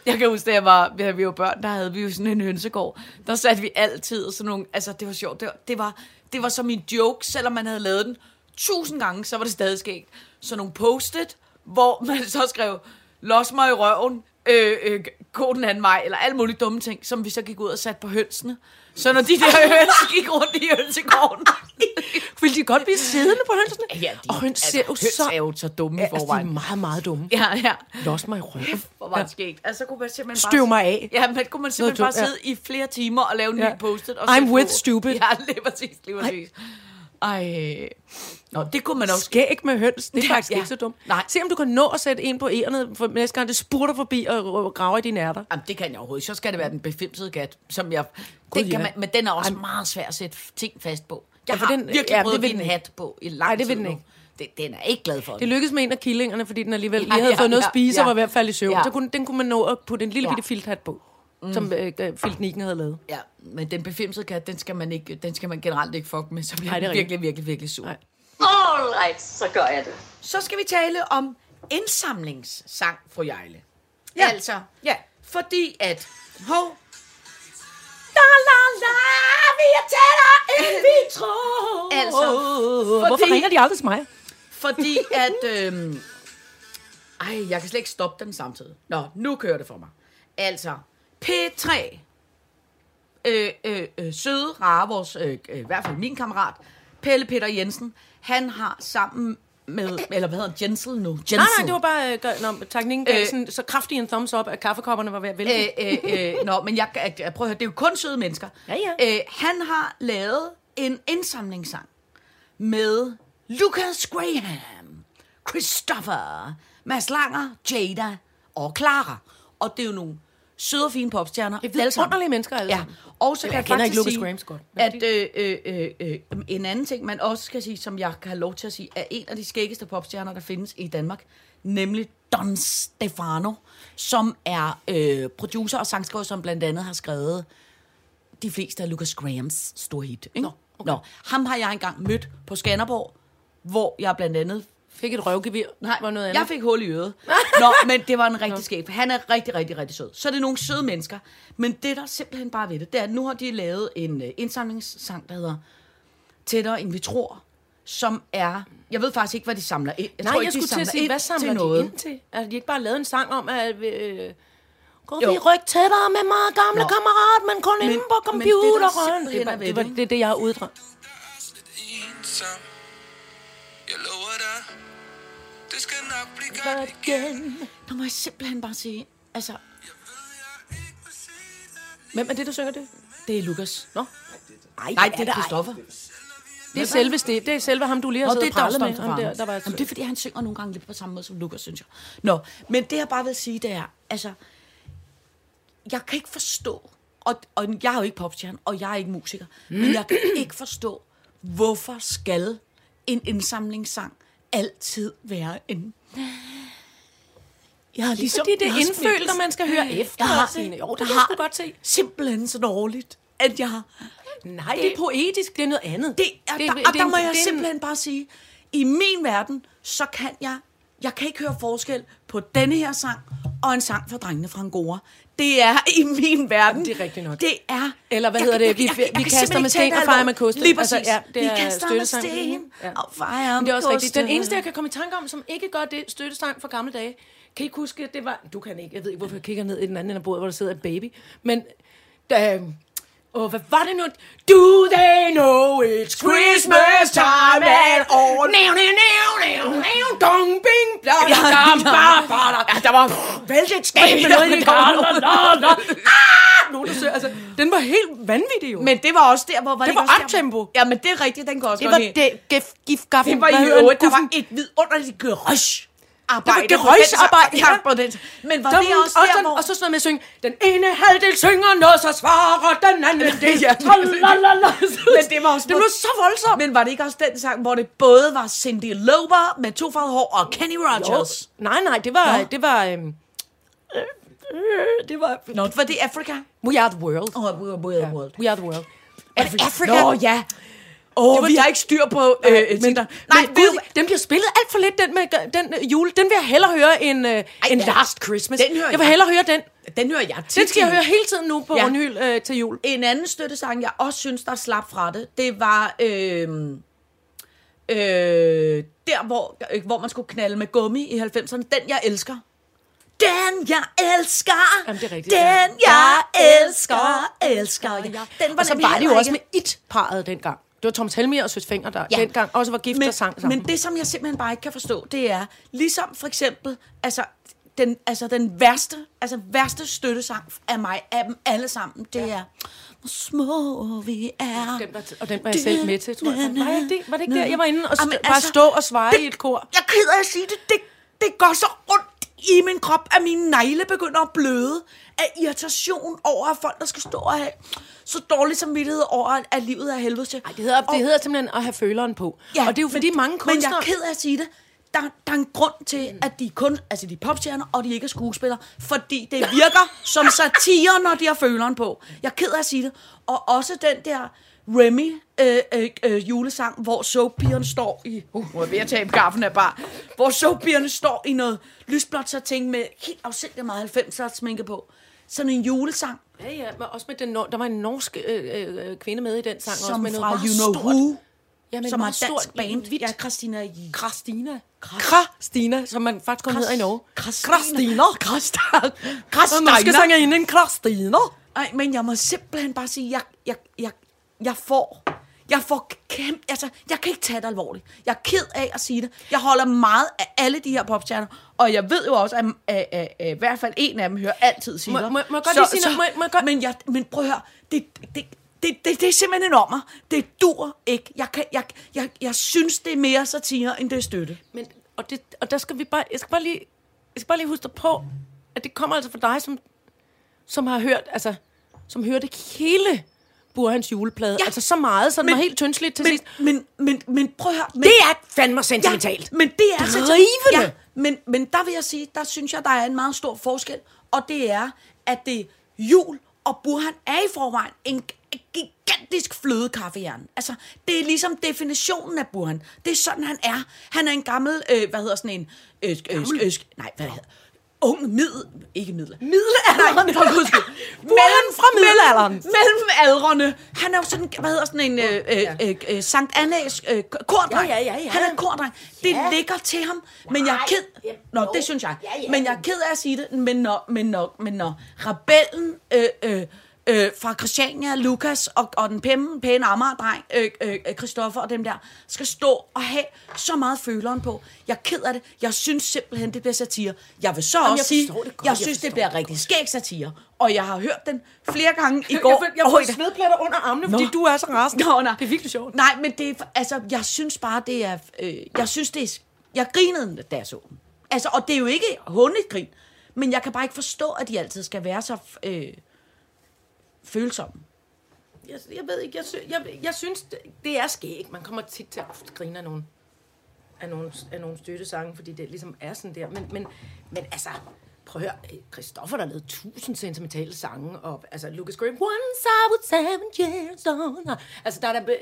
C: Jeg kan huske, da jeg var, da vi var børn, der havde vi jo sådan en hønsegård. Der satte vi altid sådan nogle, altså det var sjovt, det var, det var, det var som en joke, selvom man havde lavet den tusind gange, så var det stadig skægt. Så nogle post-it, hvor man så skrev, los mig i røven, øh, øh, gå den anden vej, eller alle mulige dumme ting, som vi så gik ud og satte på hønsene. Så når de der høns gik rundt i hønsegården,
D: Vil de godt blive siddende på hønsene?
C: Ja, de,
D: og høns ser jo
C: høns
D: så...
C: er jo så dumme
D: Ja,
C: i
D: altså, de er
C: forvejen.
D: meget, meget dumme.
C: Ja, ja.
D: Los mig i røven.
C: Hvor var det skægt. Altså, så kunne man simpelthen
D: Støv
C: bare...
D: mig af.
C: Ja, men kunne man simpelthen
D: Noget
C: bare
D: dumt, ja.
C: sidde i flere timer og lave en
D: Ja.
C: ny post-it. Og
D: I'm with
C: på.
D: stupid.
C: Ja, lige præcis, lige præcis. Ej. Nå, det kunne man også...
D: Skæg med høns, det er faktisk
C: ja.
D: ikke så dumt.
C: Nej.
D: Se om du kan nå at sætte en på ærerne, for næste gang det spurter forbi og, og graver i dine ærter.
C: Jamen, det kan jeg overhovedet. Så skal det være den befimsede kat, som jeg...
D: Gud,
C: den kan man, men den er også meget svær at sætte ting fast på. Jeg
D: Ja,
C: har
D: den-
C: virkelig
D: ja,
C: prøvet
D: det
C: at give en hat på i lang
D: Nej, det vil den ikke.
C: Det, den er ikke glad for
D: Det
C: den.
D: lykkedes med en af killingerne, fordi den alligevel lige
C: Ja,
D: havde
C: ja,
D: fået noget at
C: ja,
D: spise og
C: ja.
D: var ved at falde i søvn.
C: Ja.
D: Så kunne, den kunne man nå at putte en lille
C: Ja.
D: bitte filthat på, som øh, øh, filtnikken havde lavet.
C: Ja, men den befimsede kat, den skal man, ikke, den skal man generelt ikke fuck med, så bliver
D: Nej, det er
C: den virkelig, virkelig, virkelig sur.
D: Nej.
B: All right, så gør jeg det.
C: Så skal vi tale om indsamlingssang, fru Jejle.
D: Ja.
C: Altså,
D: Ja.
C: fordi at... Hov. La la la, vi er tættere end vi tror.
D: Altså,
C: Fordi-
D: hvorfor ringer de aldrig til mig?
C: Fordi at... Øhm, ej, jeg kan slet ikke stoppe den samtidig. Nå, nu kører det for mig. Altså, P3. Øh, øh, øh, søde, rare, vores, øh, øh, i hvert fald min kammerat, Pelle Peter Jensen, han har sammen med, eller hvad hedder Jensel nu? Jensel.
D: Nej, nej, det var bare, øh, når teknikken gav
C: Øh.
D: sådan, så kraftig en thumbs up, at kaffekopperne var ved at vælte.
C: Øh, øh, øh, nå, men jeg, jeg, jeg prøver at høre, det er jo kun søde mennesker.
D: Ja, ja.
C: Øh, han har lavet en indsamlingssang med Lucas Graham, Christopher, Mads Langer, Jada og Clara. Og det er jo nogle søde og fine popstjerner.
D: Det er vidunderlige mennesker alle
C: Ja,
D: sammen.
C: og så
D: Eller,
C: kan
D: jeg
C: jeg, faktisk
D: ikke Lucas
C: sige,
D: godt.
C: at øh, øh, øh, øh, en anden ting, man også skal sige, som jeg kan have lov til at sige, er en af de skæggeste popstjerner, der findes i Danmark, nemlig Don Stefano, som er øh, producer og sangskriver, som blandt andet har skrevet de fleste af Lucas Grahams store hit. Ikke? Nå, okay. Nå, ham har jeg engang mødt på Skanderborg, hvor jeg blandt andet
D: Fik et røvgevir.
C: Nej,
D: var noget andet.
C: jeg fik hul i øret. Nå, men det var en rigtig skæg. Han er rigtig, rigtig, rigtig sød. Så er det nogle søde mennesker. Men det, der simpelthen bare ved det, det er, at nu har de lavet en uh, indsamlingssang, der hedder Tættere end vi tror, som er... Jeg ved faktisk ikke, hvad de samler ind. Jeg
D: Nej,
C: tror
D: jeg
C: ikke,
D: skulle
C: de
D: til at sige,
C: ind
D: hvad samler
C: til
D: de
C: noget.
D: ind til? Altså, de har ikke bare lavet en sang om, at... Øh,
C: Jo.
D: vi ryk tættere med mig, gamle
C: Nå.
D: kammerat, men kun
C: Men-
D: inde på
C: men det, der
D: computeren.
C: simpelthen
D: Det,
C: er ved
D: det,
C: det-
D: det er det, jeg har uddraget.
E: ensom Jeg lover dig Det skal nok blive godt
D: Igen.
C: Nu må jeg simpelthen bare sige, altså,
D: Hvem er det, der synger det?
C: det er Lukas.
D: Nå. Ej,
C: Nej, det er Christoffer.
D: Det er selve det. Det er selve ham, du lige har
C: Nå,
D: siddet
C: det
D: og
C: er
D: prallet med. Ham der, der var
C: Jamen, det er fordi, han synger nogle gange lidt på samme måde som Lukas, synes jeg. Nå, men det jeg bare vil sige, det er, altså, jeg kan ikke forstå, og, og jeg er jo ikke popstjerne, og jeg er ikke musiker, mm. men jeg kan ikke forstå, hvorfor skal en indsamlingssang altid være en... Jeg har ligesom,
D: fordi det er
C: jeg
D: indfølt, og man skal høre efter,
C: Jeg har,
D: Signe. Jo, det
C: jeg
D: jeg
C: har
D: godt se.
C: Simpelthen så dårligt, at jeg har
D: Nej, det er poetisk. Det er noget andet.
C: det, er,
D: Det-
C: der,
D: det-
C: og
D: det-
C: der må jeg
D: det er en-
C: simpelthen bare sige, i min verden, så kan jeg, jeg kan ikke høre forskel på denne her sang og en sang fra Drengene fra Angora. Det er i min verden.
D: Det er rigtigt nok.
C: Det er...
D: Eller hvad
C: jeg-
D: hedder det? Vi-
C: jeg-
D: vi
C: jeg kan
D: kaster
C: simpelthen
D: med sten og fejrer med koste.
C: Lige
D: Altså,
C: præcis.
D: ja, det
C: vi
D: er
C: kaster med
D: støttesang.
C: sten
D: Ja.
C: og fejrer
D: Men det er også
C: med
D: rigtigt. Den eneste, jeg kan komme i tanke om, som ikke gør det støttesang fra gamle dage, kan I ikke huske, det var... Du kan ikke. Jeg ved ikke, hvorfor jeg kigger ned i den anden ende af bordet, hvor der sidder et baby. Men... Da, Åh, hvad var det nu? Do they know it's Christmas time and all? Now, now, now, now, now, dong, bing, bla, bla, bla, bla. Ja, der var vældig et skab med noget i det. Ah! Nogen, der søger, altså, den var helt vanvittig jo.
C: Men det var også der, hvor... Var
D: Det var
C: også der-
D: uptempo.
C: Ja, men det er rigtigt, den går også
D: det
C: godt
D: var det, gif, gaf,
C: Det var i øvrigt, der var et vidunderligt gerøsh. Arbejde
D: Det var gerøsarbejde,
C: ja.
D: ja.
C: på den. Men var
D: Der
C: det også
D: også
C: der,
D: den,
C: hvor...
D: og så sådan noget med at synge, den ene halvdel synger noget, så svarer den anden det.
C: Ja. Men det var også...
D: Det blev så voldsomt.
C: Men var det ikke også den sang, hvor det både var Cindy Lauper med to hår og Kenny Rogers?
D: Nej, nej, det var,
C: Nå.
D: det var, øhm, det var,
C: Nå, var det Africa?
D: We Are The World.
C: Oh, we, we,
D: Ja,
C: world.
D: We Are The World.
C: Africa? Nå, ja. Åh, oh, vi har ikke styr på... Øh,
D: men,
C: Tinder.
D: nej,
C: ved
D: gud, den bliver spillet alt for lidt, den, med, den øh, jule. Den vil jeg hellere høre end, øh, end
C: ja.
D: Last Christmas.
C: Den hører
D: jeg vil
C: jeg.
D: hellere høre den.
C: Den hører jeg tit.
D: Den skal jeg høre hele tiden nu på
C: Ja.
D: rundhyld øh, til jul.
C: En anden støttesang, jeg også synes, der slap fra det, det var øh, øh, der, hvor, øh, hvor man skulle knalde med gummi i 90'erne. Den, jeg elsker. Den, jeg elsker.
D: Jamen, det er rigtigt,
C: Den,
D: ja.
C: jeg elsker, elsker. jeg. Den
D: Og så var det jo også med It-parret dengang. Det var Thomas Helmier og Søs Fenger, der
C: Ja.
D: dengang også var gift
C: men,
D: og sang sammen.
C: Men det, som jeg simpelthen bare ikke kan forstå, det er, ligesom for eksempel, altså den, altså den værste, altså værste støttesang af mig, af dem alle sammen, det er, hvor små vi er.
D: Den var, og den var jeg selv med til, tror jeg. Var, jeg det? var det ikke der, jeg var inde og
C: Jamen,
D: st- bare
C: altså,
D: stå og svare
C: det-
D: i et kor?
C: Jeg er ked af at sige det, det, det går så ondt i min krop, at mine negle begynder at bløde af irritation over, at folk, der skal stå og have så dårlig samvittighed over, at- livet er helvede til.
D: Ej, det hedder, det hedder simpelthen at have føleren på. Ja, og det er jo fordi
C: men,
D: mange kunstnere...
C: Men jeg er ked af at sige det. Der, der er en grund til, at de kun, altså de er popstjerner, og de ikke er skuespillere, fordi det virker som satire, når de har føleren på. Jeg er ked af at sige det. Og også den der Remy øh, øh, øh, julesang, hvor soappigerne står i... Uh, er jeg ved at tabe gaffen af bare. Hvor soappigerne står i noget lysblåt satin med helt afsindig meget 90'er sminke på. Sådan en julesang,
D: Ja, ja, men også med den, der var en norsk øh, øh, kvinde med i den sang. også
C: som
D: med noget
C: fra
D: meget
C: You Know
D: stort.
C: Who,
D: Ja, men
C: som et dansk
D: stort,
C: band.
D: hvidt.
C: Ja, Christina
D: Christina. Christina, som man faktisk kun hedder i Norge.
C: Christina. Christina.
D: Og man skal sange ind en Christina.
C: Ej, men jeg må simpelthen bare sige, jeg, jeg, jeg, jeg får... Jeg får kæmpe... Altså, jeg kan ikke tage det alvorligt. Jeg er ked af at sige det. Jeg holder meget af alle de her popstjerner, og jeg ved jo også, at, at, at, at, at i hvert fald en af dem hører altid sige
D: Må- må- må jeg godt lige sige noget? Må må jeg godt-
C: Men, jeg, men prøv at høre, det, det, det, det, det er simpelthen en ommer. Det dur ikke. Jeg, kan, jeg, jeg, jeg synes, det er mere satire, end det er støtte.
D: Men, og, det, og der skal vi bare, jeg skal bare lige, jeg skal bare lige huske dig på, at det kommer altså fra dig, som, som har hørt, altså, som hørte hele Burhans juleplade.
C: Ja.
D: Altså så meget, så den
C: Men-
D: var helt tyndsligt til
C: Men,
D: sidst.
C: men, men, men prøv at høre. Men,
D: Det er fandme sentimentalt.
C: Ja, men det er
D: Drivende.
C: Ja, men, men der vil jeg sige, der synes jeg, der er en meget stor forskel. Og det er, at det jul Og Burhan er i forvejen en gigantisk flødekaffejern. Altså, det er ligesom definitionen af Burhan. Det er sådan, han er. Han er en gammel, øh, hvad hedder sådan en... Øh, øh, øh, nej, hvad hedder Ung, middel... Ikke middel.
D: Middelalderen.
C: For guds skyld.
D: Burhan fra middelalderen.
C: Mellem aldrene. Han er jo sådan, hvad hedder sådan en øh, øh, øh, øh, Sankt Annas øh, kordreng.
D: Ja, ja, ja, ja.
C: Han er en kordreng. Det ligger til ham, men jeg er ked... Nå, det synes jeg. Men jeg er ked af at sige det, men når, men når, men når rebellen... Øh, øh, øh, fra Christiania, Lukas og, og den pæne, pæne Amager-dreng, øh, øh, Christoffer og dem der, skal stå og have så meget føleren på. Jeg er ked af det. Jeg synes simpelthen, det bliver satire. Jeg vil så
D: Jamen,
C: også
D: jeg
C: sige,
D: godt.
C: jeg
D: Jeg
C: synes, det bliver
D: det
C: rigtig skæg satire. Og jeg har hørt den flere gange i
D: Jeg,
C: går.
D: jeg, jeg
C: og
D: får svedpletter under armene, fordi
C: Nå.
D: du er så rasende.
C: Nå, nej.
D: Det er virkelig sjovt.
C: Nej, men det er, altså, jeg synes bare, det er, øh, jeg synes, det er, jeg grinede, da jeg så den. Altså, og det er jo ikke hundet grin, men jeg kan bare ikke forstå, at de altid skal være så øh, følsomme.
D: Jeg, jeg ved ikke, jeg, sy, jeg, jeg synes, det, det er skægt. Man kommer tit til at grine af nogle, af nogle, af nogle støttesange, fordi det ligesom er sådan der. Men, men, men altså, prøv at høre, øh, Christoffer, der lavet tusind sentimentale sange, og altså Lucas Graham, Once I was seven years old. Altså, der er der, der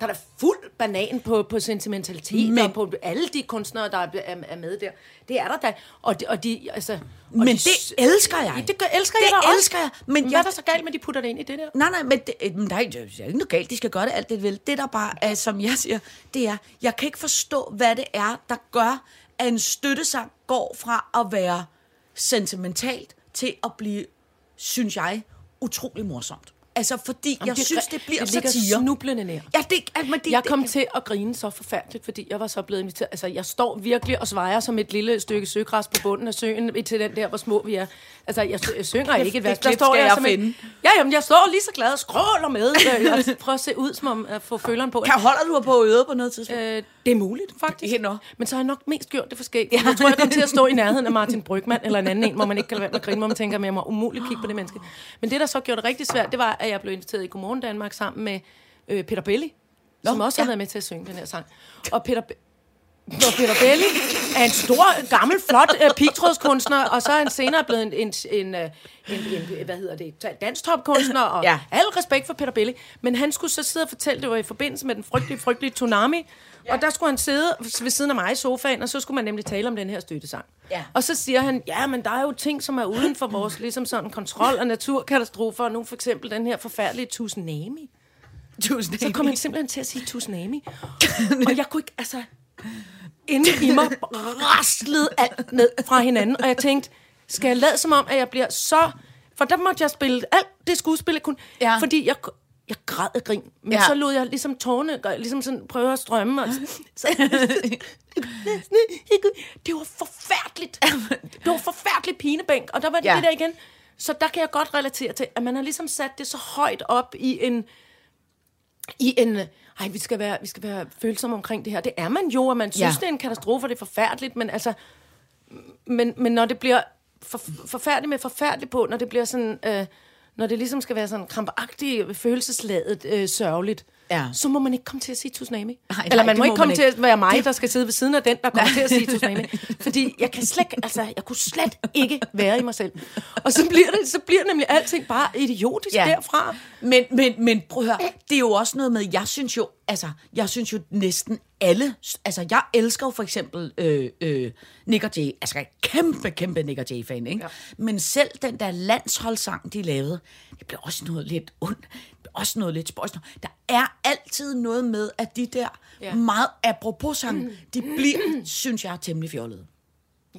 D: er der fuld banan på, på sentimentalitet,
C: Men-
D: og på alle de kunstnere, der er, er, med der. Det er der da. Og de, og de altså... Og
C: Men
D: de,
C: det elsker jeg.
D: Det gør, elsker
C: Det
D: jeg da også.
C: elsker jeg, men
D: hvad
C: jeg-
D: er der så galt med, de putter det ind i det der?
C: Nej, nej, men det, øh, men der er, ikke- noget galt. De skal gøre det alt det, de vil. Det, der bare er, som jeg siger, det er, jeg kan ikke forstå, hvad det er, der gør, at en støttesang går fra at være sentimentalt til at blive, synes jeg, utrolig morsomt. Altså, fordi jeg
D: det-
C: synes, det bliver
D: det ligger
C: satire.
D: snublende nær.
C: Ja, det, altså, men det,
D: Jeg
C: det,
D: kom til at grine så forfærdeligt, fordi jeg var så blevet inviteret. Altså, jeg står virkelig og svejer som et lille stykke søgræs på bunden af søen til den der, hvor små vi er. Altså, jeg, jeg synger ikke et vers.
C: det klip skal
D: jeg
C: jeg
D: en-
C: finde.
D: Ja, jamen, jeg står lige så glad og skråler med. øh, og prøver at se ud, som om at få føleren på.
C: kan holder du på øret på noget tidspunkt?
D: Øh, det er muligt, faktisk.
C: Ja.
D: Men så har jeg nok mest gjort det for skæg. Ja. Jeg tror, jeg kommer til at stå i nærheden af Martin Brygman, eller en anden en, hvor man ikke kan lade være med at grine, hvor man tænker, at jeg må umuligt kigge på det menneske. Men det, der så gjorde det rigtig svært, det var, at jeg blev inviteret i Godmorgen Danmark sammen med øh, Peter Belli, som også har
C: ja.
D: været med til at synge den her sang. Og Peter, Be- Peter Belli er en stor, gammel, flot øh, pigtrådskunstner, og så er han senere blevet en, en, en, øh, en, en hvad hedder det, danstopkunstner, og
C: ja.
D: al respekt for Peter Belli. Men han skulle så sidde og fortælle, det var i forbindelse med den frygtelige, frygtelige tsunami, ja. og der skulle han sidde ved siden af mig i sofaen, og så skulle man nemlig tale om den her støttesang.
C: Ja.
D: Og så siger han, ja, men der er jo ting, som er uden for vores ligesom sådan, kontrol af naturkatastrofer, og nu for eksempel den her forfærdelige tsunami.
C: Tusind
D: Så kom han simpelthen til at sige tsunami. og jeg kunne ikke, altså... Inde i mig raslede alt ned fra hinanden, og jeg tænkte, skal jeg lade som om, at jeg bliver så... For der måtte jeg spille alt det skuespil, jeg kunne.
C: Ja.
D: Fordi jeg, jeg græd af grin. Men
C: Ja.
D: så lod jeg ligesom tårne, ligesom sådan prøve at strømme. Og så, det var forfærdeligt. Det var forfærdeligt pinebænk. Og der var det,
C: Ja.
D: det der igen. Så der kan jeg godt relatere til, at man har ligesom sat det så højt op i en i en, ej, vi skal, være, vi skal være følsomme omkring det her. Det er man jo, og man synes,
C: ja.
D: det er en katastrofe, og det er forfærdeligt, men altså, men, men når det bliver for, forfærdeligt med forfærdeligt på, når det bliver sådan, øh, når det ligesom skal være sådan krampagtigt, følelsesladet, øh, sørgeligt,
C: Ja.
D: så må man ikke komme til at sige tsunami.
C: Nej,
D: Eller
C: nej,
D: man må
C: må
D: ikke komme
C: man
D: til
C: ikke.
D: at være mig, der skal sidde ved siden af den, der kommer til at sige tsunami. Fordi jeg kan slet, altså, jeg kunne slet ikke være i mig selv. Og så bliver det, så bliver nemlig alting bare idiotisk
C: Ja.
D: derfra.
C: Men, men, men prøv at høre, det er jo også noget med, jeg synes jo, altså, jeg synes jo næsten alle, altså, jeg elsker jo for eksempel øh, øh, Nick og Jay, altså, jeg er kæmpe, kæmpe Nick og Jay-fan, ikke? Ja. Men selv den der landsholdssang, de lavede, det blev også noget lidt ondt, også noget lidt spøjs. Der er altid noget med, at de der ja. Meget apropos sang, de bliver, synes jeg, temmelig fjollede.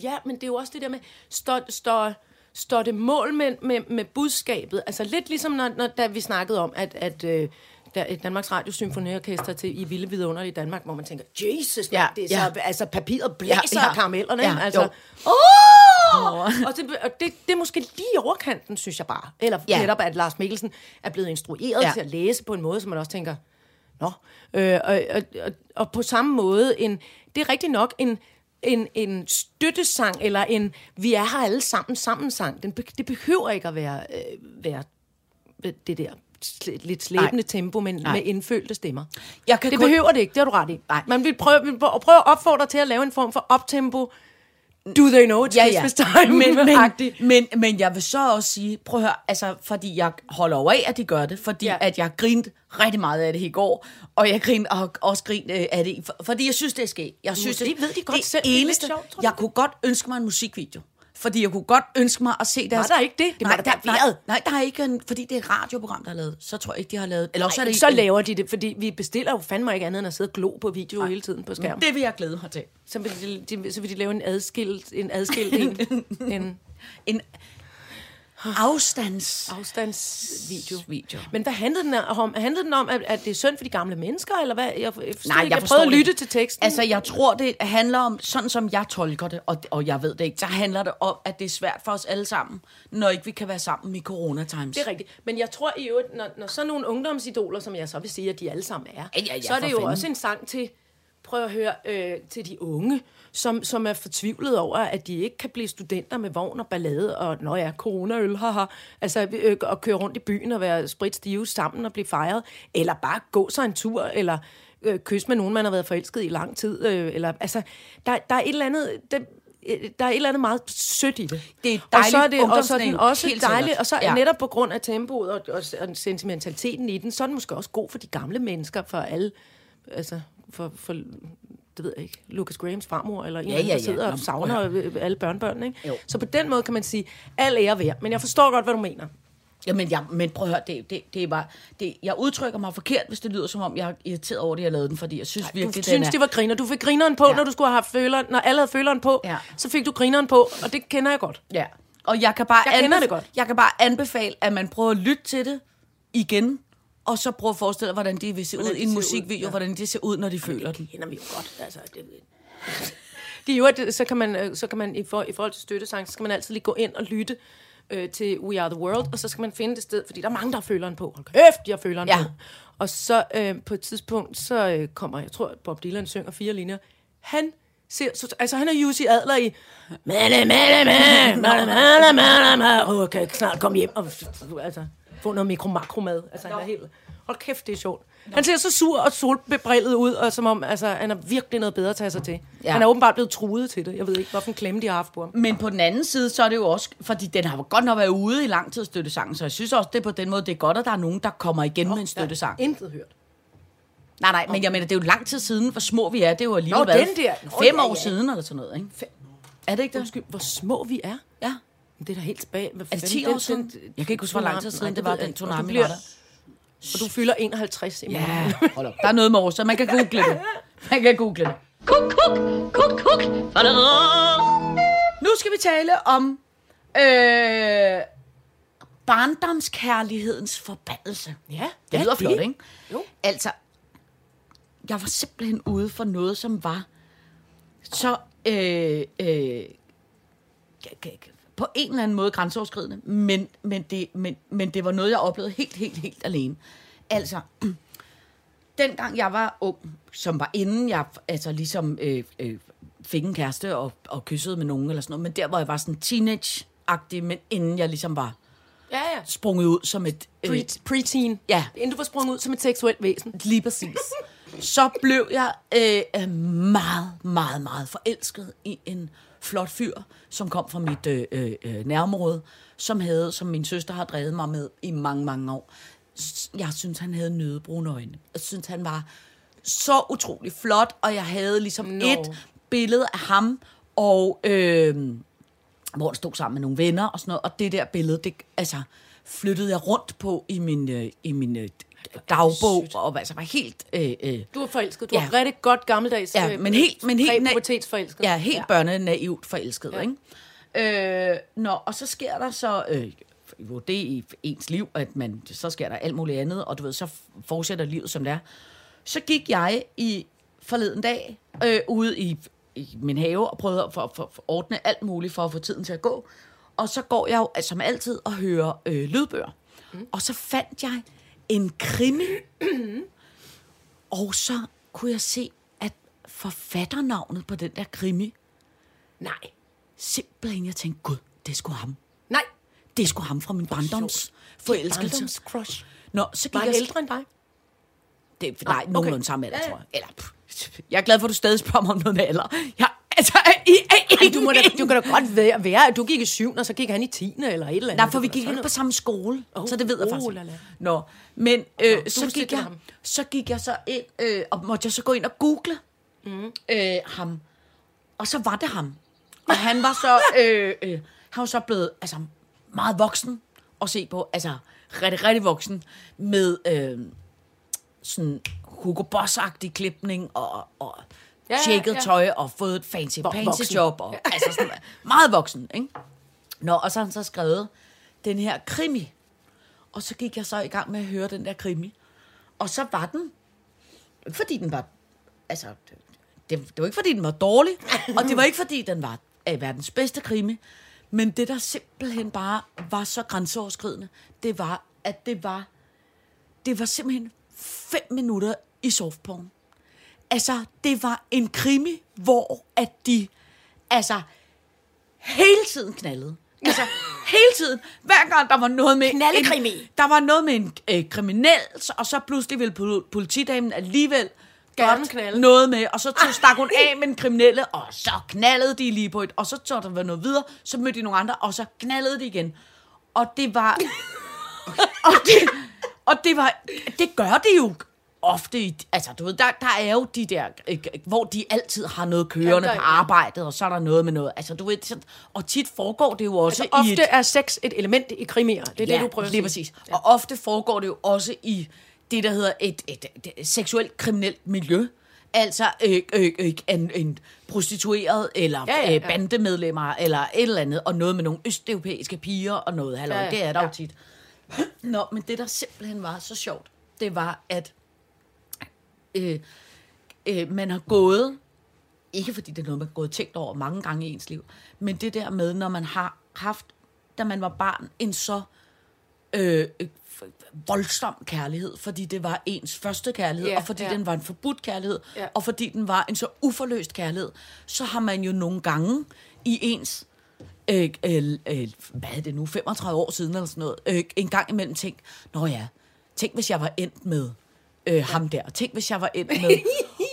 D: Ja, men det er jo også det der med, står, står, står det mål med, med, med budskabet? Altså lidt ligesom, når, når da vi snakkede om, at, at øh, der, Danmarks Radio Symfoniorkester til i Vilde Vidunder i Danmark, hvor man tænker, Jesus,
C: Ja,
D: det er
C: ja.
D: så, altså papiret blæser
C: Ja,
D: ja,
C: ja.
D: karamellerne,
C: Ja,
D: altså.
C: jo.
D: Åh! Og, det, og det, det er måske lige i overkanten, synes jeg bare. Eller
C: Ja.
D: netop, at Lars Mikkelsen er blevet instrueret
C: ja.
D: til at læse på en måde, som man også tænker, nå. Øh, og, og, og, og på samme måde, en, det er rigtigt nok en, en, en støttesang, eller en vi er her alle sammen sammen sang. Den, det behøver ikke at være, øh, være det der lidt slæbende
C: Nej.
D: tempo, men
C: Nej.
D: med indfølte stemmer.
C: Jeg kan
D: det
C: kun-
D: behøver det ikke, det har du ret i.
C: Nej.
D: Man vil prøve, vil prøve at opfordre til at lave en form for optempo, do they know it's
C: Ja,
D: Christmas
C: ja.
D: time?
C: Men, men, men, men jeg vil så også sige, prøv at høre, altså, fordi jeg holder over af, at de gør det, fordi
D: Ja.
C: at jeg grinte rigtig meget af det i går, og jeg grinte og også grint øh, af det, for, fordi jeg synes, det er sket. Jeg synes,
D: Måske
C: det,
D: ved de godt
C: det
D: selv, det
C: eneste,
D: sjovt, tror du
C: jeg kunne godt ønske mig en musikvideo. Fordi jeg kunne godt ønske mig at se deres...
D: der ikke det? Det
C: nej,
D: da
C: der,
D: være
C: nej, nej, der er ikke en, fordi det er et radioprogram, der er lavet. Så tror jeg ikke, de har lavet... Eller også er
D: Ej,
C: det
D: så laver de det, fordi vi bestiller jo fandme ikke andet end at sidde og glo på video hele tiden på skærmen.
C: Det vil jeg glæde mig til.
D: Så vil de, de, så vil de lave en adskilt, en adskilt en, en
C: En afstands...
D: afstandsvideo.
C: Video.
D: Men hvad handlede den om? Handlede den om, at, at det er synd for de gamle mennesker, eller hvad? Jeg, jeg,
C: Nej,
D: ikke.
C: jeg,
D: jeg prøvede at lytte til teksten.
C: Altså, jeg tror, det handler om, sådan som jeg tolker det, og, og jeg ved det ikke, så handler det om, at det er svært for os alle sammen, når ikke vi kan være sammen i corona-times.
D: Det er rigtigt. Men jeg tror i øvrigt, når, når sådan nogle ungdomsidoler, som jeg så vil sige, at de alle sammen er,
C: Ja, ja, ja,
D: så er det jo
C: fanden.
D: også en sang til, prøv at høre, øh, til de unge, som, som er fortvivlet over, at de ikke kan blive studenter med vogn og ballade, og nå ja, coronaøl, haha, altså øh, og køre rundt i byen og være spritstive sammen og blive fejret, eller bare gå sig en tur, eller øh, kysse med nogen, man har været forelsket i lang tid, øh, eller altså, der, der er et eller andet... Det, øh, der er et eller andet meget sødt i det.
C: Det er et
D: og så er
C: dejligt
D: det og så er den også
C: helt
D: dejligt, og så
C: ja.
D: netop på grund af tempoet og, og, og sentimentaliteten i den, så er den måske også god for de gamle mennesker, for alle, altså for, for det ved jeg ikke, Lucas Grahams farmor, eller en,
C: Ja,
D: ja, ja,
C: ja,
D: der
C: ja.
D: sidder og savner
C: prøv
D: øh, alle børnebørn, ikke?
C: Jo.
D: Så på den måde kan man sige, al ære værd, men jeg forstår godt, hvad du mener.
C: Jamen, jeg, men prøv at høre, det, det, det er bare, det, jeg udtrykker mig forkert, hvis det lyder som om, jeg er irriteret over, at jeg lavede den, fordi jeg synes
D: Du
C: virkelig, den
D: synes,
C: er...
D: det var griner. Du fik grineren på,
C: Ja.
D: ja. når du skulle have føleren, når alle havde føleren på,
C: Ja.
D: så fik du grineren på, og det kender jeg godt.
C: Ja, og jeg kan bare,
D: Jeg kender det godt.
C: jeg kan bare anbefale, at man prøver at lytte til det igen, og så prøve at forestille dig, hvordan de vil se
D: Hvordan
C: ud i en
D: ser ud,
C: musikvideo,
D: ja.
C: hvordan de ser ud, når de føler den.
D: kender vi jo godt. Altså, det, det er jo, at så kan man, øh, så kan man i, for, i forhold til støttesang, så skal man altid lige gå ind og lytte øh, til We Are The World, og så skal man finde det sted, fordi der er mange, der har føleren på. Hold kæft, de har føleren
C: Ja.
D: på. Og så øh, på et tidspunkt, så øh, kommer, jeg tror, at Bob Dylan synger fire linjer. Han ser, så, altså han er Jussi Adler i Mæle, mæle, mæle, mæle, mæle, mæle, mæle. Åh, kan jeg snart komme hjem og altså, få noget mikro-makro-mad. Altså, han er helt... Hold kæft, det er sjovt. Han ser så sur og solbebrillet ud, og som om altså, han er virkelig noget bedre at tage sig til.
C: Ja.
D: Ja. Han er åbenbart blevet truet til det. Jeg ved ikke, hvorfor en klemme de har haft på ham.
C: Men på den anden side, så er det jo også, fordi den har godt nok været ude i lang tid støttesangen, så jeg synes også, det er på den måde, det er godt, at der er nogen, der kommer igen med en støttesang.
D: Intet hørt.
C: Nej, nej, men jeg mener, det er jo lang tid siden, hvor små vi er. Det er jo alligevel
D: Nå,
C: været
D: den der. Nå,
C: fem
D: ja,
C: år
D: ja.
C: siden, eller sådan noget, ikke? Er det ikke det?
D: Undskyld, hvor små vi er.
C: Ja.
D: Det er da helt tilbage. Hvad
C: Er det
D: fanden,
C: 10
D: den-
C: år siden?
D: den-
C: Jeg kan ikke huske, hvor lang tid siden det var, den tsunami
D: bliver-
C: var der.
D: Og du fylder 51 i morgen.
C: Ja, hold op. Der er noget med år, så man kan google det. Man kan google det.
B: Kuk, kuk, kuk, kuk.
C: Nu skal vi tale om øh, barndomskærlighedens forbandelse.
D: Ja,
C: Det
D: ja,
C: lyder flot, ikke?
D: Jo.
C: Altså, jeg var simpelthen ude for noget, som var så øh, øh, på en eller anden måde grænseoverskridende, men, men, det, men, men det var noget, jeg oplevede helt, helt, helt alene. Altså, dengang jeg var ung, som var inden jeg altså ligesom øh, øh, fik en kæreste og, og kyssede med nogen eller sådan noget, men der hvor jeg var sådan teenage-agtig, men inden jeg ligesom var
D: Ja, ja.
C: sprunget ud som et... øh,
D: Pre- preteen.
C: Ja.
D: Inden du var sprunget ud som et seksuelt væsen.
C: Lige præcis. Så blev jeg øh, meget, meget, meget forelsket i en flot fyr, som kom fra mit øh, øh, øh, nærområde, som havde, som min søster har drevet mig med i mange, mange år. Jeg synes, han havde nødebrune øjne. Jeg synes, han var så utrolig flot, og jeg havde ligesom
D: Nå.
C: et billede af ham, og øh, hvor han stod sammen med nogle venner og sådan noget, og det der billede, det altså, flyttede jeg rundt på i min, øh, i min øh, dagbog, og altså var helt... Øh, øh,
D: Du er forelsket. Du
C: Ja.
D: er rigtig godt gammeldags.
C: Ja,
D: øh,
C: men helt, men helt, na-
D: præpubertetsforelsket.
C: Ja, helt ja. børnenaivt forelsket, ja. ikke? Øh, nå, og så sker der så, øh, jo det i ens liv, at man, så sker der alt muligt andet, og du ved, så fortsætter livet som det er. Så gik jeg i forleden dag øh, ude i, i min have og prøvede at for, for, for ordne alt muligt for at få tiden til at gå. Og så går jeg jo altså, som altid og hører øh, lydbøger. Mm. Og så fandt jeg en krimi, og så kunne jeg se, at forfatternavnet på den der krimi,
D: Nej.
C: simpelthen, jeg tænkte, gud, det er sgu ham.
D: Nej.
C: Det er sgu ham fra min barndoms forelskelse.
D: Barndoms crush.
C: Nå, så gik
D: Var han
C: jeg...
D: ældre end dig?
C: Det, nej,
D: okay.
C: nogenlunde samme alder, tror jeg. Eller, pff, jeg er glad for, at du stadig spørger mig om noget med alder. Jeg Altså, i, i,
D: Ej, du, må da, du kan da godt være, være, at du gik i 7. og så gik han i 10. eller et eller andet.
C: Nej, for vi gik ikke på samme skole,
D: Oh,
C: så det ved jeg
D: oh,
C: faktisk.
D: la, la.
C: Nå, men øh,
D: du
C: så, gik jeg, så gik jeg så ind, øh, og måtte jeg så gå ind og google mm. øh, ham. Og så var det ham. Og han var så, øh, øh, han var så blevet altså, meget voksen at se på. Altså, rigtig, rigtig voksen. Med øh, sådan Hugo Boss-agtig klipning og, og
D: Ja,
C: ja,
D: ja,
C: tjekket
D: ja.
C: tøj og fået et fancy, fancy job. Og, altså sådan, meget voksen, ikke? Nå, og så har han så skrevet den her krimi. Og så gik jeg så i gang med at høre den der krimi. Og så var den, fordi den var, altså, det, det, var ikke fordi den var dårlig, og det var ikke fordi den var øh, verdens bedste krimi, men det der simpelthen bare var så grænseoverskridende, det var, at det var, det var simpelthen fem minutter i softporn. Altså, det var en krimi, hvor at de, altså, hele tiden knaldede. Altså, hele tiden. Hver gang der var noget med...
D: Knaldekrimi.
C: En, der var noget med en øh, kriminel, så- og så pludselig ville pol- politidamen alligevel godt noget med, og så tog, stak hun af med en kriminelle, og så knaldede de lige på et, og så tog der være noget videre, så mødte de nogle andre, og så knaldede de igen. Og det var... og, det, og det var... Det gør det jo ofte, i, altså du ved, der, der er jo de der, øh, hvor de altid har noget kørende
D: Ja,
C: ja,
D: der-
C: på arbejdet, og så er der noget med noget, altså du ved, sådan, og tit foregår det jo også
D: Altså,
C: i
D: ofte
C: et,
D: er sex et element i krimier. Det er det, du prøver at sige.
C: præcis. Og ofte foregår det jo også i det, der hedder et, et, et, et seksuelt kriminelt miljø. Altså øh, øh, øh, en, en prostitueret, eller
D: Ja,
C: ja,
D: ja,
C: ja,
D: ja.
C: Øh, bandemedlemmer, eller et eller andet, og noget med nogle østeuropæiske piger, og noget, halløj,
D: Ja,
C: ja,
D: ja,
C: det er der
D: ja.
C: jo tit. Nå, men det, der simpelthen var så sjovt, det var, at øh, øh, man har gået, ikke fordi det er noget, man har gået tænkt over mange gange i ens liv, men det der med, når man har haft, da man var barn, en så øh, øh, voldsom kærlighed, fordi det var ens første kærlighed,
D: Ja,
C: og fordi
D: ja.
C: den var en forbudt kærlighed,
D: Ja.
C: og fordi den var en så uforløst kærlighed, så har man jo nogle gange i ens øh, øh, øh, hvad er det nu, 35 år siden eller sådan noget, øh, en gang imellem tænkt, nå ja, tænk hvis jeg var endt med øh, ham der, tænk hvis jeg var endt med,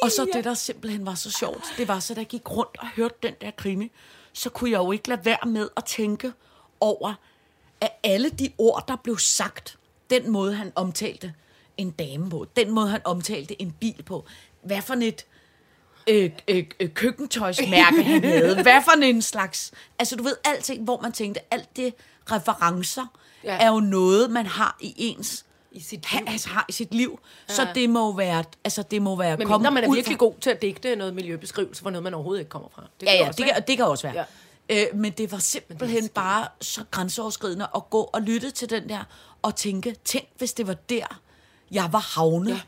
C: og så det der simpelthen var så sjovt, det var så, da jeg gik rundt og hørte den der krimi, så kunne jeg jo ikke lade være med at tænke over, at alle de ord, der blev sagt, den måde, han omtalte en dame på, den måde, han omtalte en bil på, hvad for et øh, øh, øh, køkkentøjsmærke han havde, hvad for en slags, altså du ved, alting, hvor man tænkte, alt det referencer,
D: Ja.
C: ja. er jo noget, man har i ens,
D: I sit
C: ha,
D: liv.
C: altså, har i sit liv, ja. så det må være, altså det må være
D: Men
C: komme
D: mindre man er
C: ud
D: virkelig
C: fra-
D: god til at digte noget miljøbeskrivelse for noget, man overhovedet ikke kommer fra. Det
C: Ja, ja, det kan, det kan også være.
D: Ja.
C: Øh, men det var simpelthen bare så grænseoverskridende at gå og lytte til den der, og tænke, tænk hvis det var der, jeg var havnet.
D: Ja.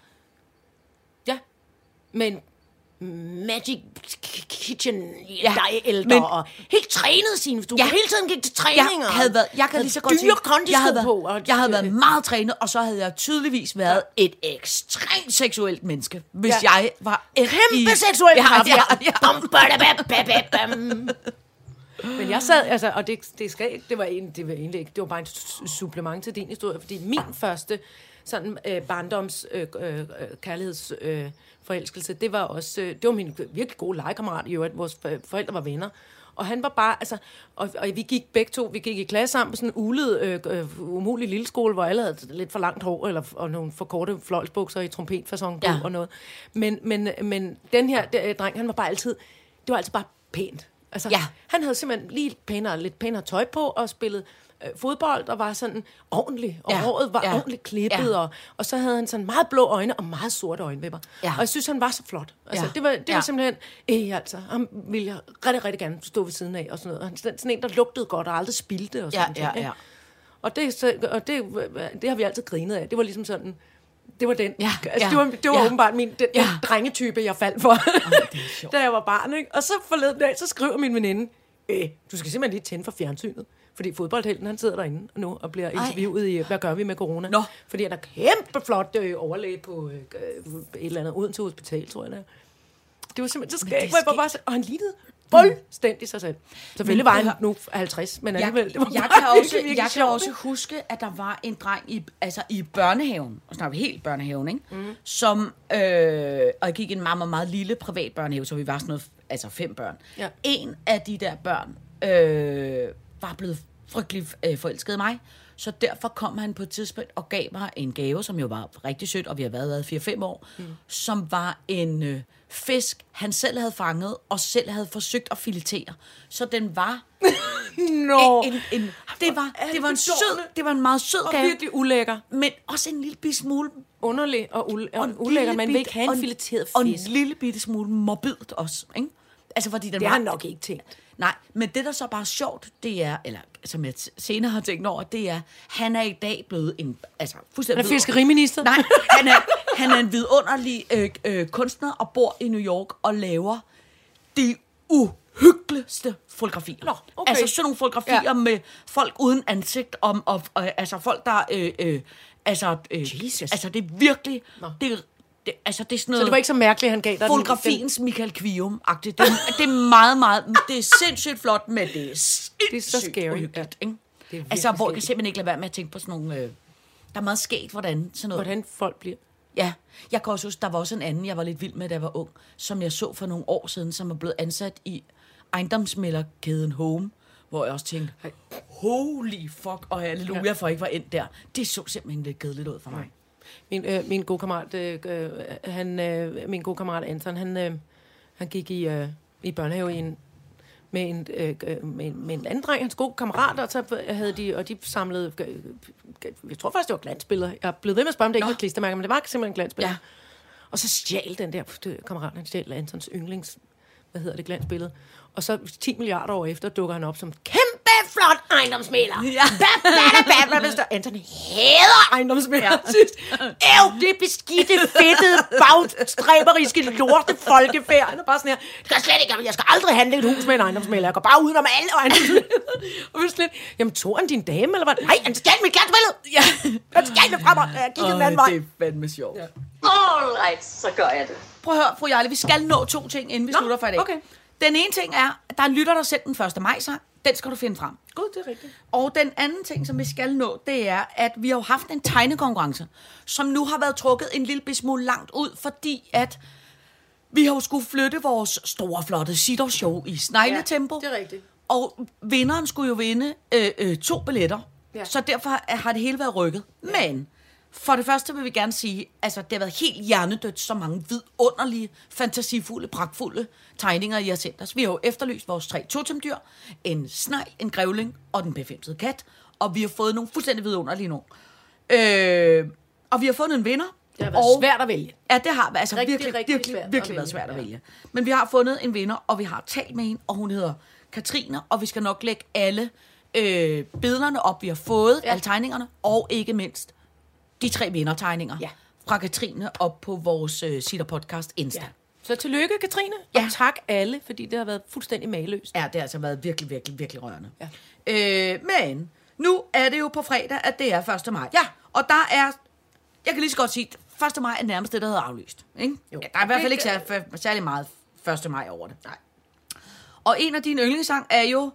C: Ja.
D: Men Magic Kitchen ja, ældre
C: men-
D: og helt trænet sin. Du
C: Ja.
D: hele tiden gik til træninger.
C: Jeg havde været, jeg kan lige så godt
D: dyre
C: sige,
D: kondisko
C: jeg havde været,
D: på. Og,
C: jeg havde været meget trænet, og så havde jeg tydeligvis været ja. et ekstremt seksuelt menneske, hvis
D: Ja.
C: jeg var i...
D: kæmpe seksuel
C: ja, ja, ja.
D: Bum. Men jeg sad, altså, og det, det, skal, det, var en, det var egentlig ikke, det var bare et su- supplement til din historie, fordi min første sådan øh, barndoms øh, øh, øh, kærligheds øh, forelskelse, det var også, øh, det var min virkelig gode legekammerat i øvrigt, vores for- forældre var venner, og han var bare, altså, og, og vi gik begge to, vi gik i klasse sammen på sådan en ulet, øh, øh, umulig lille skole, hvor alle havde lidt for langt hår, eller, og nogle for korte fløjlsbukser i trompetfasong
C: Ja.
D: og noget. Men, men, men den her der, dreng, han var bare altid, det var altid bare pænt. Altså,
C: Ja.
D: han havde simpelthen lige pænere, lidt pænere tøj på og spillede øh, fodbold og var sådan ordentlig. Og ja.
C: Ja,
D: håret var ja.
C: ja,
D: ordentligt klippet.
C: ja.
D: Og, og så havde han sådan meget blå øjne og meget sorte øjenvipper.
C: Ja.
D: Og jeg synes, han var så flot. Altså,
C: Ja.
D: det var, det var
C: Ja.
D: simpelthen, øh, altså, ham ville jeg rigtig, rigtig gerne stå ved siden af og sådan noget. Og han sådan sådan en, der lugtede godt og aldrig spildte og
C: Ja,
D: sådan
C: ja,
D: ting, ikke?
C: ja.
D: Og, det, så, og det, det har vi altid grinet af. Det var ligesom sådan, det var den.
C: Ja,
D: altså,
C: ja,
D: det var, det var
C: ja.
D: åbenbart min, den, den
C: Ja.
D: drengetype, jeg faldt for, da jeg var barn. Ikke? Og så forleden dag, så skriver min veninde, øh, du skal simpelthen lige tænde for fjernsynet. Fordi fodboldhelten, han sidder derinde nu og bliver interviewet i, hvad gør vi med corona?
C: Nå.
D: Fordi han er kæmpe flot øh, overlæge på øh, øh, et eller andet Odense Hospital, tror jeg det er. Det var simpelthen så hvor jeg var
C: skægt.
D: bare og han lignede Fuldstændig sig selv. Selvfølgelig var han nu 50, men alligevel. Det var
C: jeg, kan også,
D: virkelig, virkelig
C: jeg kan også
D: ikke?
C: huske, at der var en dreng i, altså i børnehaven, og snakker vi helt børnehaven, ikke? Mm. som, øh, og jeg gik i en meget, meget, meget lille privat børnehave, så vi var sådan noget, altså fem børn.
D: Ja.
C: En af de der børn øh, var blevet frygtelig øh, forelsket i mig, så derfor kom han på et tidspunkt og gav mig en gave, som jo var rigtig sødt, og vi har været der 4-5 år, mm. som var en øh, fisk, han selv havde fanget, og selv havde forsøgt at filetere. Så den var
D: Nå,
C: en, en, det var,
D: det
C: var en sød, det var en meget sød
D: og
C: gave,
D: virkelig ulækker.
C: men også en lille bitte smule
D: Underlig og, ul- og
C: en
D: ulækker. Man vil ikke have
C: og
D: en fileteret
C: Og en
D: fisk.
C: lille bitte smule morbidt også, ikke? Altså, fordi den
D: Det
C: var,
D: har nok ikke tænkt.
C: Nej, men det, der så bare er sjovt, det er, eller som jeg senere har tænkt over, det er, han er i dag blevet en, altså fuldstændig...
D: Han er fiskeriminister.
C: Nej, han er, han er en vidunderlig øh, øh, kunstner og bor i New York og laver de uhyggeligste fotografier.
D: Nå, okay.
C: Altså sådan nogle fotografier
D: Ja.
C: med folk uden ansigt, om, og, og, altså folk, der... Øh, øh, altså, øh,
D: Jesus.
C: altså, det er virkelig... Det, er- det, altså, det er sådan noget...
D: Så det var ikke så mærkeligt, han gav dig den-
C: Fotografiens Michael Kvium-agtigt. Det, det er meget, meget... Det er sindssygt flot, men det er
D: Det er så scary, ja.
C: ikke?
D: Det er
C: Altså, hvor jeg kan simpelthen ikke lade være med at tænke på sådan nogle... Øh, der er meget sket, hvordan sådan noget...
D: Hvordan folk bliver.
C: Ja, jeg kan også huske, der var også en anden, jeg var lidt vild med, da jeg var ung, som jeg så for nogle år siden, som er blevet ansat i ejendomsmælderkæden Home, hvor jeg også tænkte, holy fuck, og halleluja for, jeg ikke var ind der. Det så simpelthen lidt kedeligt ud for mig.
D: Min, øh, min gode kammerat, øh, øh, han, øh, min gode kammerat Anton, han, øh, han gik i, øh, i børnehave i en, med, en, øh, med, en, med en anden dreng, hans gode kammerat, og så havde de, og de samlede, jeg tror faktisk, det var glansbilleder. Jeg er blevet ved med at spørge, om det ikke var klistermærker, men det var simpelthen glansbilleder.
C: Ja.
D: Og så stjal den der kammerat, han stjal Antons yndlings, hvad hedder det, glansbillede. Og så 10 milliarder år efter dukker han op som kæmpe flot ejendomsmæler. Ja. Hvad, hvad, hvad, hvad, Anton hader ejendomsmæler. Ja. Æv, det beskidte, fedtede, bagstræberiske lorte folkefærd. Han er bare sådan her, det kan jeg slet ikke, jeg skal aldrig handle i et hus med en ejendomsmæler. Jeg går bare udenom alle ejendomsmæler. og vi er lidt, jamen tog han din dame, eller hvad? Nej, han stjal mit glansbillede. Ja. Han stjal det fra mig, jeg gik den anden vej.
C: det er fandme sjovt. Ja.
B: All right, så gør jeg det.
C: Prøv at høre, fru Jarle, vi skal nå to ting, inden vi
D: Nå,
C: slutter for i dag.
D: okay.
C: Den ene ting er, at der er en lytter, der sendte den 1. maj sang. Den skal du finde frem.
D: Gud, det er rigtigt.
C: Og den anden ting, som vi skal nå, det er, at vi har jo haft en tegnekonkurrence, som nu har været trukket en lille smule langt ud, fordi at vi har jo skulle flytte vores store, flotte show i snegletempo.
D: Ja, det er rigtigt.
C: Og vinderen skulle jo vinde øh, øh, to billetter.
D: Ja.
C: Så derfor har- har det hele været rykket. Ja. Men for det første vil vi gerne sige, altså det har været helt hjernedødt, så mange vidunderlige, fantasifulde, pragtfulde tegninger, I har sendt os. Vi har jo efterlyst vores tre totemdyr, en snegl, en grævling og den befemsede kat. Og vi har fået nogle fuldstændig vidunderlige nogle. Øh, og vi har fundet en vinder.
D: Det har været
C: og,
D: svært at vælge.
C: Ja, det har altså
D: Rigtig,
C: virkelig,
D: rigtig
C: virkelig,
D: svært
C: virkelig været svært at
D: Ja.
C: vælge. Men vi har fundet en vinder, og vi har talt med hende, og hun hedder Katrine, og vi skal nok lægge alle øh, billederne op, vi har fået, ja. alle tegningerne, og ikke mindst de tre vindertegninger
D: Ja.
C: fra Katrine op på vores øh, Sitter Podcast Insta.
D: Ja. Så tillykke, Katrine.
C: Ja.
D: Og tak alle, fordi det har været fuldstændig maløst.
C: ja, det har altså været virkelig, virkelig, virkelig rørende.
D: Ja.
C: Øh, men nu er det jo på fredag, at det er 1. maj. Ja, og der er, jeg kan lige så godt sige, at 1. maj er nærmest det, der hedder aflyst. Ikke?
D: Jo.
C: Ja, der er i hvert fald ikke særlig, særlig meget 1. maj over det. Nej. Og en af dine yndlingssang er jo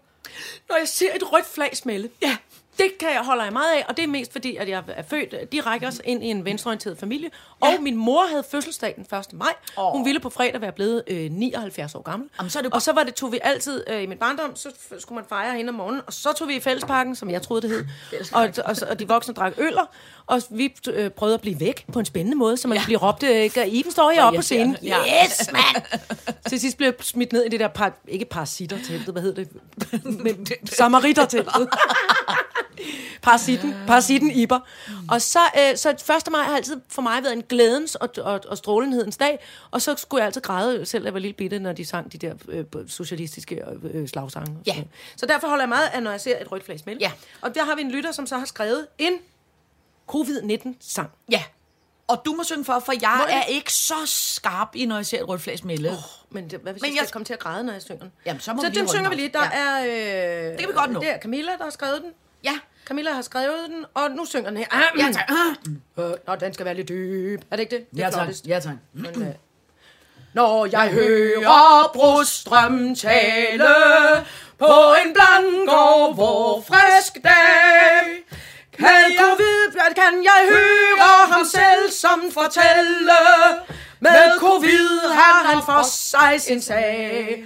D: Når jeg ser et rødt flag smelle, ja, det kan jeg holde jeg meget af, og det er mest fordi, at jeg er født øh, direkte også ind i en venstreorienteret familie, og min mor havde fødselsdag den 1. maj.
C: Åh.
D: Hun ville på fredag være blevet øh, 79 år gammel.
C: Jamen, så det
D: og så var det, tog vi altid, øh, i min barndom, så skulle man fejre hende om morgenen, og så tog vi i fællesparken, som jeg troede det hed, og, og, og de voksne drak øller, og vi øh, prøvede at blive væk på en spændende måde, så man ja. Blive råbt, øh, Iben står heroppe på scenen.
C: Ja.
D: Yes, mand! Til sidst blev jeg smidt ned i det der, par, ikke parasitter-teltet, hvad hedder det? Men samariter-teltet. Parasitten, parasitten Iber. Og så, øh, så 1. maj har altid for mig været en glædens og, og, og strålenhedens dag, og så skulle jeg altid græde, selv da jeg var lille bitte, når de sang de der øh, socialistiske øh, slagsange.
C: Ja.
D: Så derfor holder jeg meget af, når jeg ser et rødt flag smelle.
C: Ja.
D: Og der har vi en lytter, som så har skrevet en covid-19-sang.
C: Ja. Og du må synge for, for jeg
D: jeg
C: er ikke så skarp i, når jeg ser et rødt flag smelle. Oh,
D: Men det, hvad hvis
C: Men
D: jeg
C: jeg-
D: skal komme til at græde, når jeg synger den?
C: Jamen, så må
D: så
C: vi
D: den synger vi lige. Der
C: op.
D: er... Øh,
C: Det kan vi godt nå.
D: Det er Camilla, der har skrevet den.
C: ja.
D: Camilla har skrevet den, og nu synger den her.
C: Ja, tak.
D: Øh, Nå, den skal være lidt dyb. Er det ikke det? det er
C: Ja, tak.
D: flottest.
C: Ja, tak.
D: Men, øh, Når jeg hører Brostrøm tale på en blank og vor frisk dag, kan jeg, vide, kan jeg høre ham selv som fortælle, med covid har han for sig sin sag.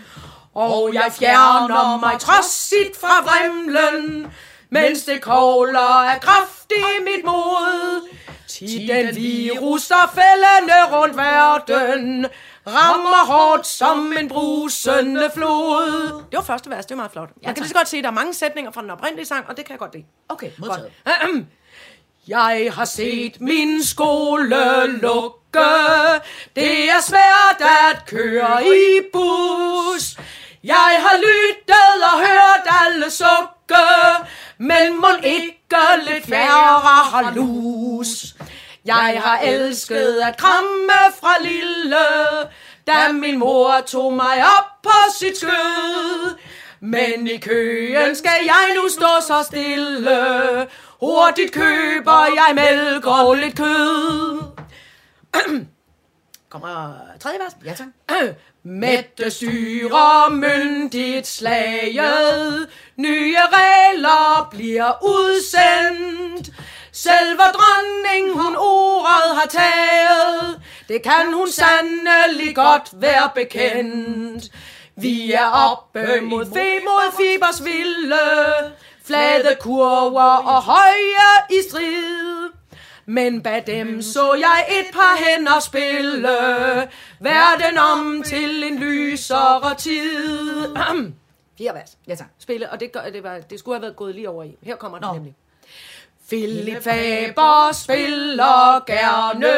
D: Og jeg fjerner mig trodsigt fra vrimlen, mens det kogler af kraft i mit mod. Til den virus, der fældende rundt verden, rammer hårdt som en brusende flod. Det var første vers, det var meget flot. Jeg kan lige så godt se, at der er mange sætninger fra den oprindelige sang, og det kan jeg godt lide.
C: Okay, modtaget.
D: Ahem. Jeg har set min skole lukke. Det er svært at køre i bus. Jeg har lyttet og hørt alle sukke, men må ikke lidt færre har lus. Jeg har elsket at kramme fra lille, da min mor tog mig op på sit skød. Men i køen skal jeg nu stå så stille. Hurtigt køber jeg mælk og lidt kød. Kommer tredje vers.
C: Ja, tak.
D: Mette styrer myndigt slaget. Nye regler bliver udsendt. Selve dronning hun ordet har taget. Det kan hun sandelig godt være bekendt. Vi er oppe mod, fe, mod fibers vilde. Flade kurver og høje i strid. Men bag dem så jeg et par hænder spille Verden om til en lysere tid Fire vers, ja tak. Spille, og det, gør, det, var, det skulle have været gået lige over i. Her kommer den
C: Nå.
D: nemlig. Philip Faber spiller gerne.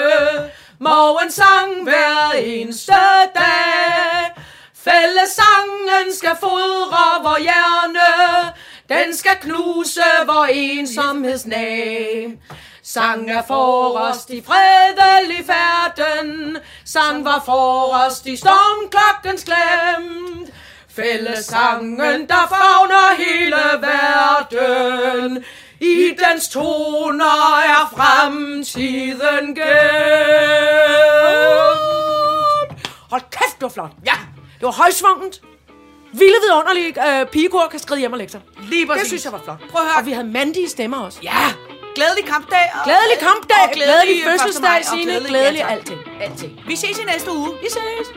D: Morgen sang hver eneste dag. Fællesangen skal fodre vor hjerne. Den skal knuse vor ensomhedsnag Sang er forrest i fredelig færden. Sang var forrest i stormklokkens glemt Fællesangen, der fagner hele verden I dens toner er fremtiden gemt Hold kæft, det var flot. Ja. Det var højsvunget. Vilde vidunderlige øh, pigekor kan skride hjem og lægge sig.
C: Lige præcis.
D: Det synes jeg var flot.
C: Prøv at høre.
D: Og vi havde mandige stemmer også.
C: Ja, glædelig kampdag. Og,
D: Glædelig kampdag,
C: og
D: glædelig
C: maj,
D: fødselsdag, Signe,
C: glædelig,
D: glædelig
C: ja, tak.
D: alting.
C: alting. Vi ses i næste uge.
D: Vi ses.